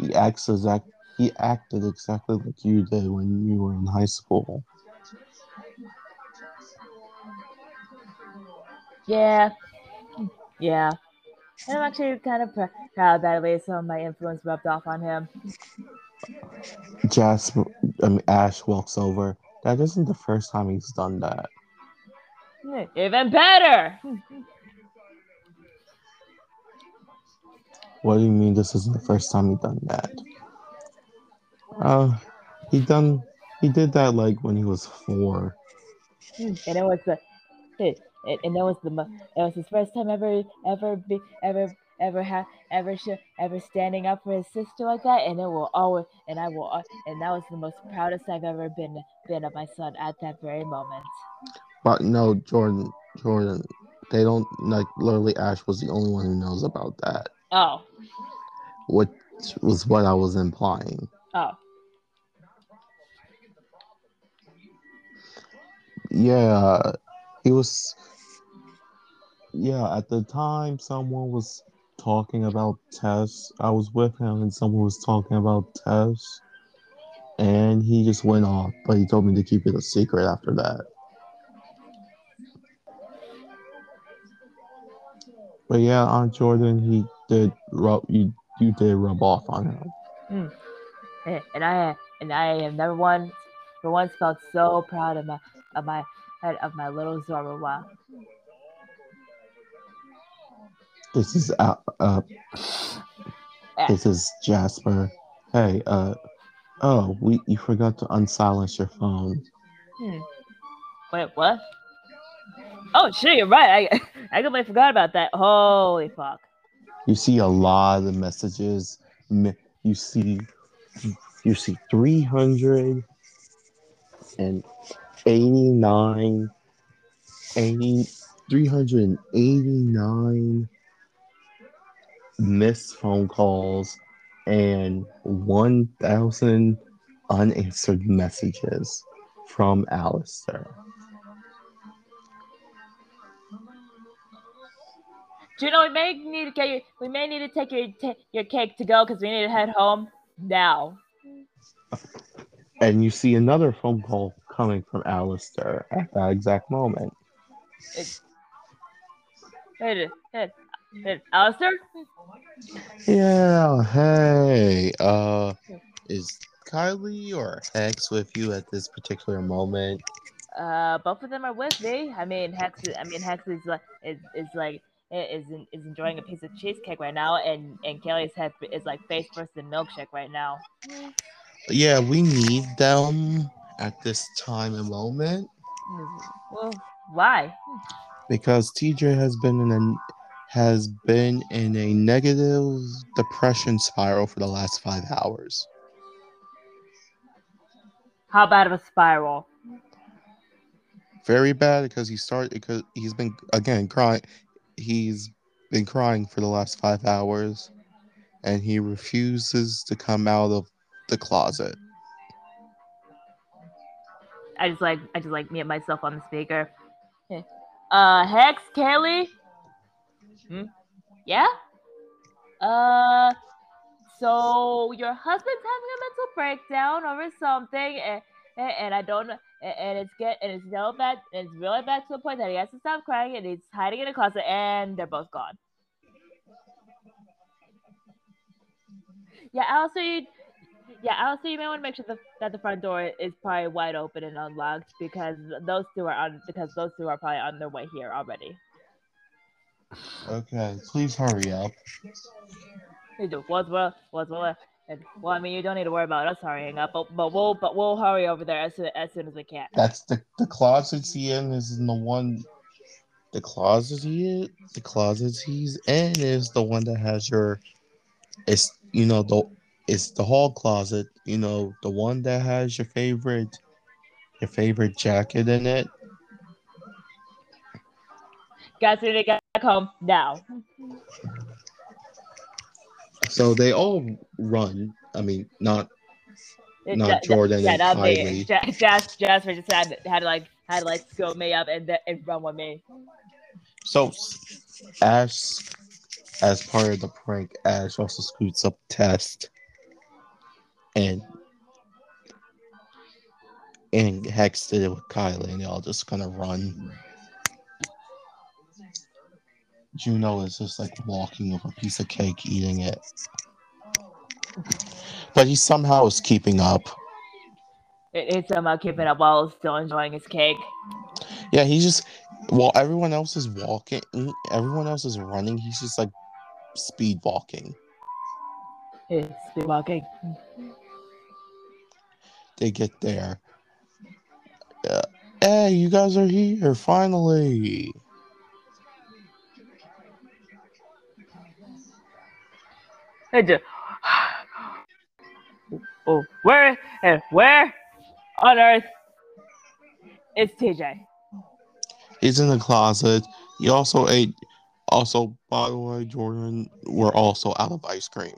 He acts exact. He acted exactly like you did when you were in high school. Yeah. Yeah. And I'm actually kind of proud that at least some of my influence rubbed off on him. Jasper. I mean, Ash walks over. That isn't the first time he's done that. Even better. What do you mean this isn't the first time he done that? Uh, he done. He did that like when he was four. And it was the, it, it, and that was the, it was his first time ever, ever be, ever, ever have, ever, should ever standing up for his sister like that. And it will always, and I will, uh, and that was the most proudest I've ever been, been of my son at that very moment. But no, Jordan. Jordan. They don't like. Literally, Ash was the only one who knows about that. Oh, Which was what I was implying. oh, Yeah, he was. Yeah, at the time, someone was talking about Tess. I was with him, and someone was talking about Tess, and he just went off. But he told me to keep it a secret after that. But yeah, Aunt Jordan, he did rub you. You did rub off on him. Hmm. and and I, and I have never once, for once felt so proud of my, of my, of my little Zorua. This is uh, uh this is Jasper. Hey, uh oh, we you forgot to unsilence your phone. Hmm. Wait, what? Oh shit, you're right. I I completely forgot about that. Holy fuck. You see a lot of messages. You see you see 300 and 89 80 389 missed phone calls and 1000 unanswered messages from Alistair. Do you know we may need to get your, we may need to take your ta your cake to go because we need to head home now. And you see another phone call coming from Alistair at that exact moment. Hey, hey, hey, Alistair? Yeah, hey, uh, is Kylie or Hex with you at this particular moment? Uh, both of them are with me. I mean, Hex. I mean, Hex is like is, is like is is enjoying a piece of cheesecake right now, and and Kelly's head is like face first in milkshake right now. Yeah, we need them at this time and moment Well, why? because TJ has been in a has been in a negative depression spiral for the last five hours. How bad of a spiral? Very bad because he started because he's been again crying. He's been crying for the last five hours, and he refuses to come out of the closet. I just like I just like mute myself on the speaker. Yeah. Uh, Hex, Kelly. Hmm? Yeah. Uh, so your husband's having a mental breakdown over something, and, and, and I don't know, and, and it's get and it's so bad, and it's really bad to the point that he has to stop crying, and he's hiding in a closet, and they're both gone. Yeah, also you, yeah, also you may want to make sure the, that the front door is probably wide open and unlocked because those two are on because those two are probably on their way here already. Okay, please hurry up. Hey, dude, What's well, what's well, and well, I mean, you don't need to worry about us hurrying up, but, but we'll but we'll hurry over there as soon as soon as we can. That's the the closets he in is in the one. The closet he the closets he's in is the one that has your. It's you know the it's the hall closet. You know the one that has your favorite, your favorite jacket in it. Guys, we need to get back home now. So they all run. I mean, not not Ja- Jordan yeah, and Kylie. Ja- Jas- Jasper just had had to like had like scope me up and and run with me. So Ash, as part of the prank, Ash also scoots up Tess, and and Hex did it with Kylie, and they all just kind of run. Juno is just like walking with a piece of cake, eating it, but he somehow is keeping up. It, it's somehow keeping up while still enjoying his cake. Yeah, he's just while everyone else is walking, everyone else is running. He's just like speed walking. It's speed walking. They get there. Uh, hey, you guys are here finally. Hey, just, oh, where and where on earth is TJ? He's in the closet. He also ate. Also, by the way, Jordan, we're also out of ice cream.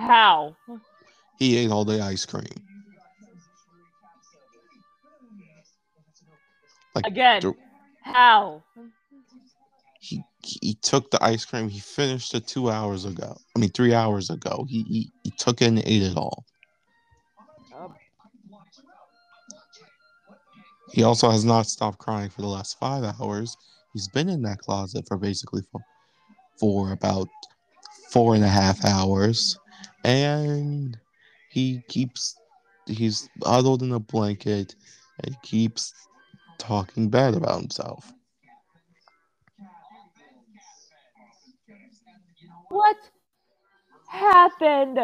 How? He ate all the ice cream. Like Again, how? he he took the ice cream. He finished it two hours ago. I mean, three hours ago. He he, he took it and ate it all. Um, He also has not stopped crying for the last five hours. He's been in that closet for basically for, for about four and a half hours. And he keeps, he's huddled in a blanket and keeps talking bad about himself. what happened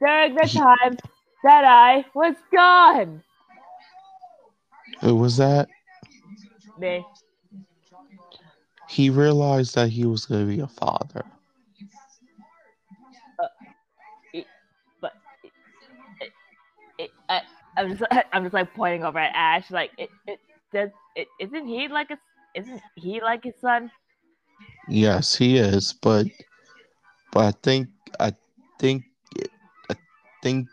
during the time that I was gone? Who was that? Me. He realized that he was going to be a father. I'm just I'm just like pointing over at Ash. Like it, it does. It, isn't he like a? Isn't he like his son? Yes, he is, but but I think I think I think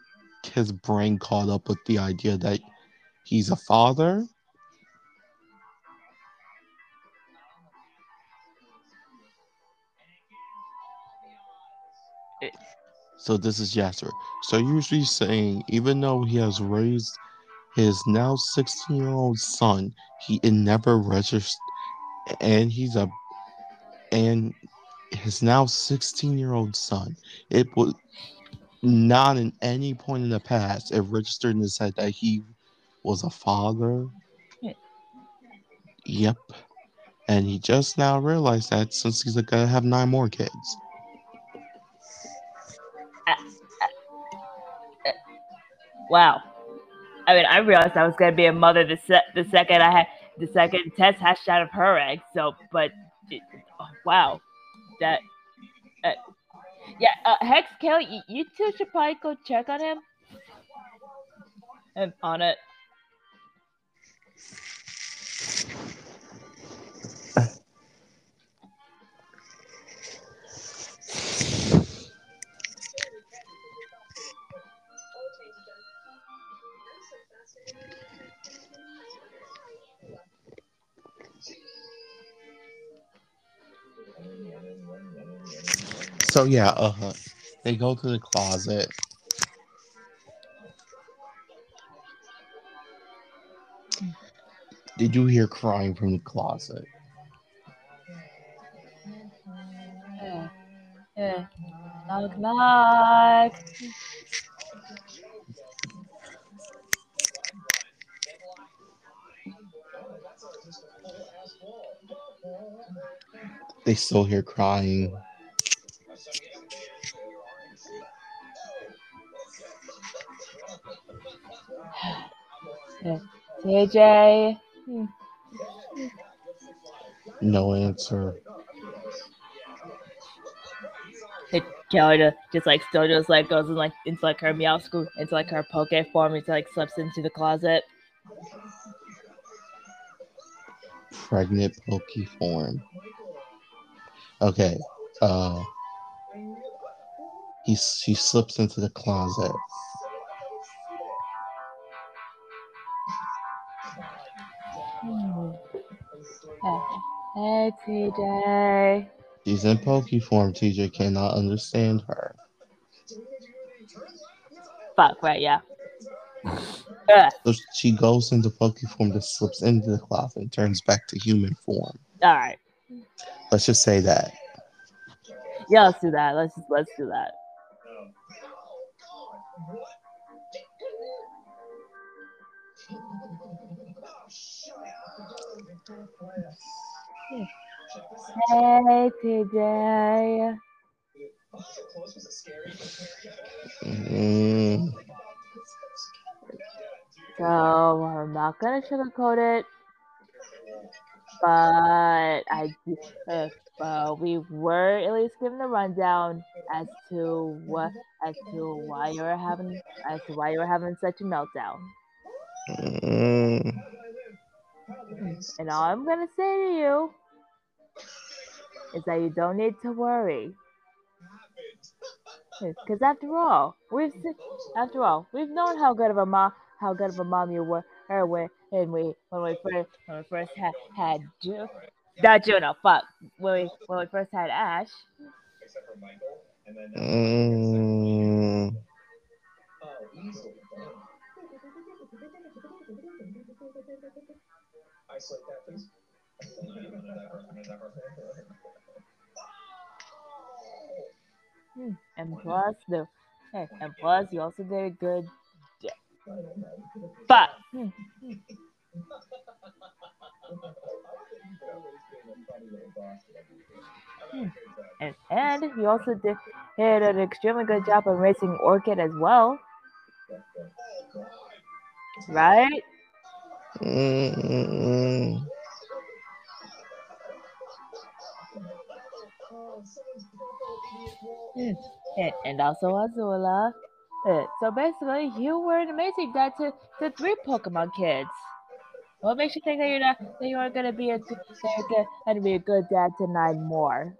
his brain caught up with the idea that he's a father. So this is Jasper. So usually saying even though he has raised his now 16 year old son, he never registered and he's a and his now 16 year old son, it was not in any point in the past it registered in his head that he was a father. Yeah. Yep. And he just now realized that since he's gonna have nine more kids. Wow. I mean, I realized I was gonna be a mother the se- the second I had the second test hatched out of her egg. So, but it, oh, wow, that. Uh, yeah, uh, Hex, Kelly, you, you two should probably go check on him. And on it. So yeah, uh huh. they go to the closet. Did you hear crying from the closet? Yeah. Yeah. Knock knock. They still hear crying. TJ. No answer. Hey, Kelly just, just like still just like goes in like into like her meow school into like her poke form and like slips into the closet. Pregnant pokey form. Okay, uh, he she slips into the closet. Hey, hey, TJ. She's in pokey form. TJ cannot understand her. Fuck, right, yeah. So she goes into pokey form, just slips into the closet, and turns back to human form. All right. Let's just say that. Yeah, let's do that. Let's just let's do that. Hey, TJ. Mm, So I'm not gonna sugarcoat it, but I uh, uh, we were at least given a rundown as to what as to why you were having as to why you were having such a meltdown. mm, And all I'm gonna say to you is that you don't need to worry. Because after all, we've after all we've known how good of a mom how good of a mom you were her when when we when we first when we first had had Ju- not Juno fuck when we when we first had Ash. mm. Isolate that, please. Hmm, And plus the hey, and plus you also did a good. But and, and you also did, did an extremely good job of raising Orchid as well. Right? Mm, And, and also Azula. Uh, So basically, you were an amazing dad to, to three Pokemon kids. What makes you think that you're not that you are gonna be a good, gonna be a good dad to nine more?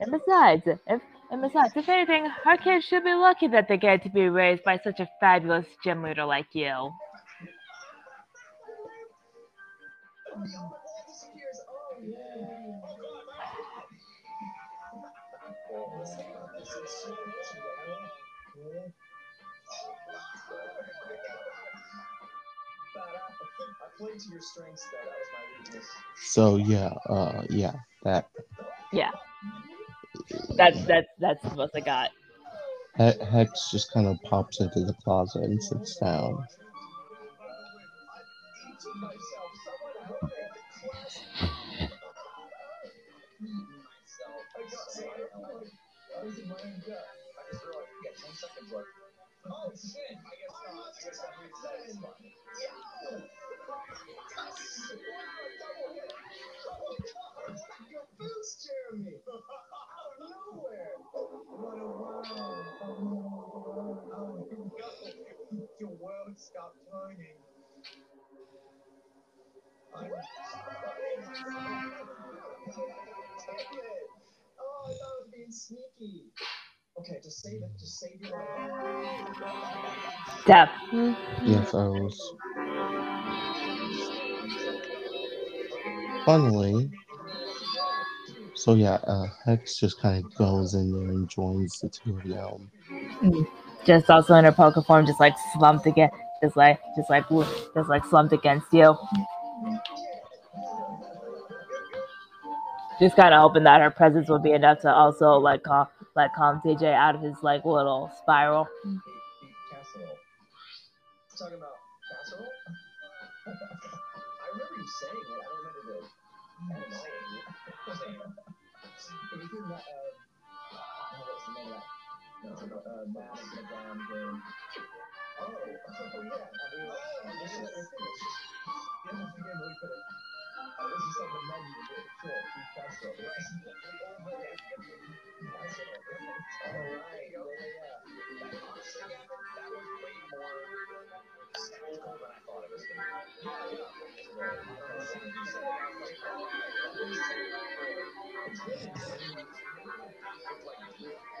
And besides, if and besides, if anything, our kids should be lucky that they get to be raised by such a fabulous gym leader like you. I played to your strengths, though. That was my weakness. so yeah, uh, yeah, that Yeah, that's that's that's the most I got. Hex just kind of pops into the closet and sits down. Steph. Yes, I was. Funnily, so yeah, uh, Hex just kind of goes in there and joins the two of them. Just also in her poker form, just like slumped again, just like just like just like slumped against you. Just kind of hoping that her presence would be enough to also like calm like calm TJ out of his like little spiral. Casserole. Talking about casserole? I remember you saying it. I don't remember the Thank. Oh, oh yeah. This is something you. We. Over All right. Yeah. That was way more technical than I thought it was going to be. Yeah,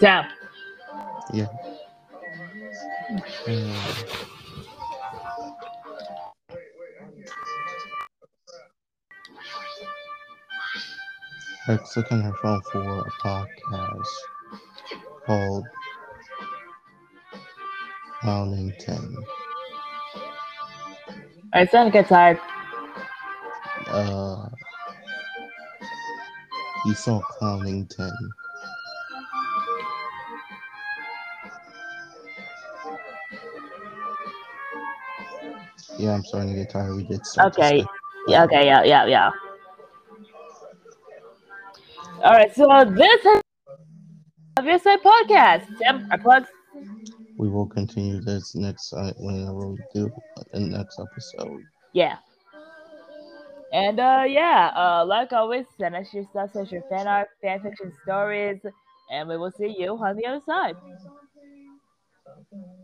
Damn. Yeah. Hmm. Eric's looking on her phone for a podcast called Clownington. I'm starting to get tired. Uh, you saw Clownington. Yeah, I'm starting to get tired. We did Okay. Yeah, okay, yeah, yeah, yeah. All right, so this is Obviously podcast. Tim, our plugs. We will continue this next uh, whenever we do the next episode. Yeah. And uh yeah, uh like always, send us your stuff, send us your fan art, fan fiction stories, and we will see you on the other side.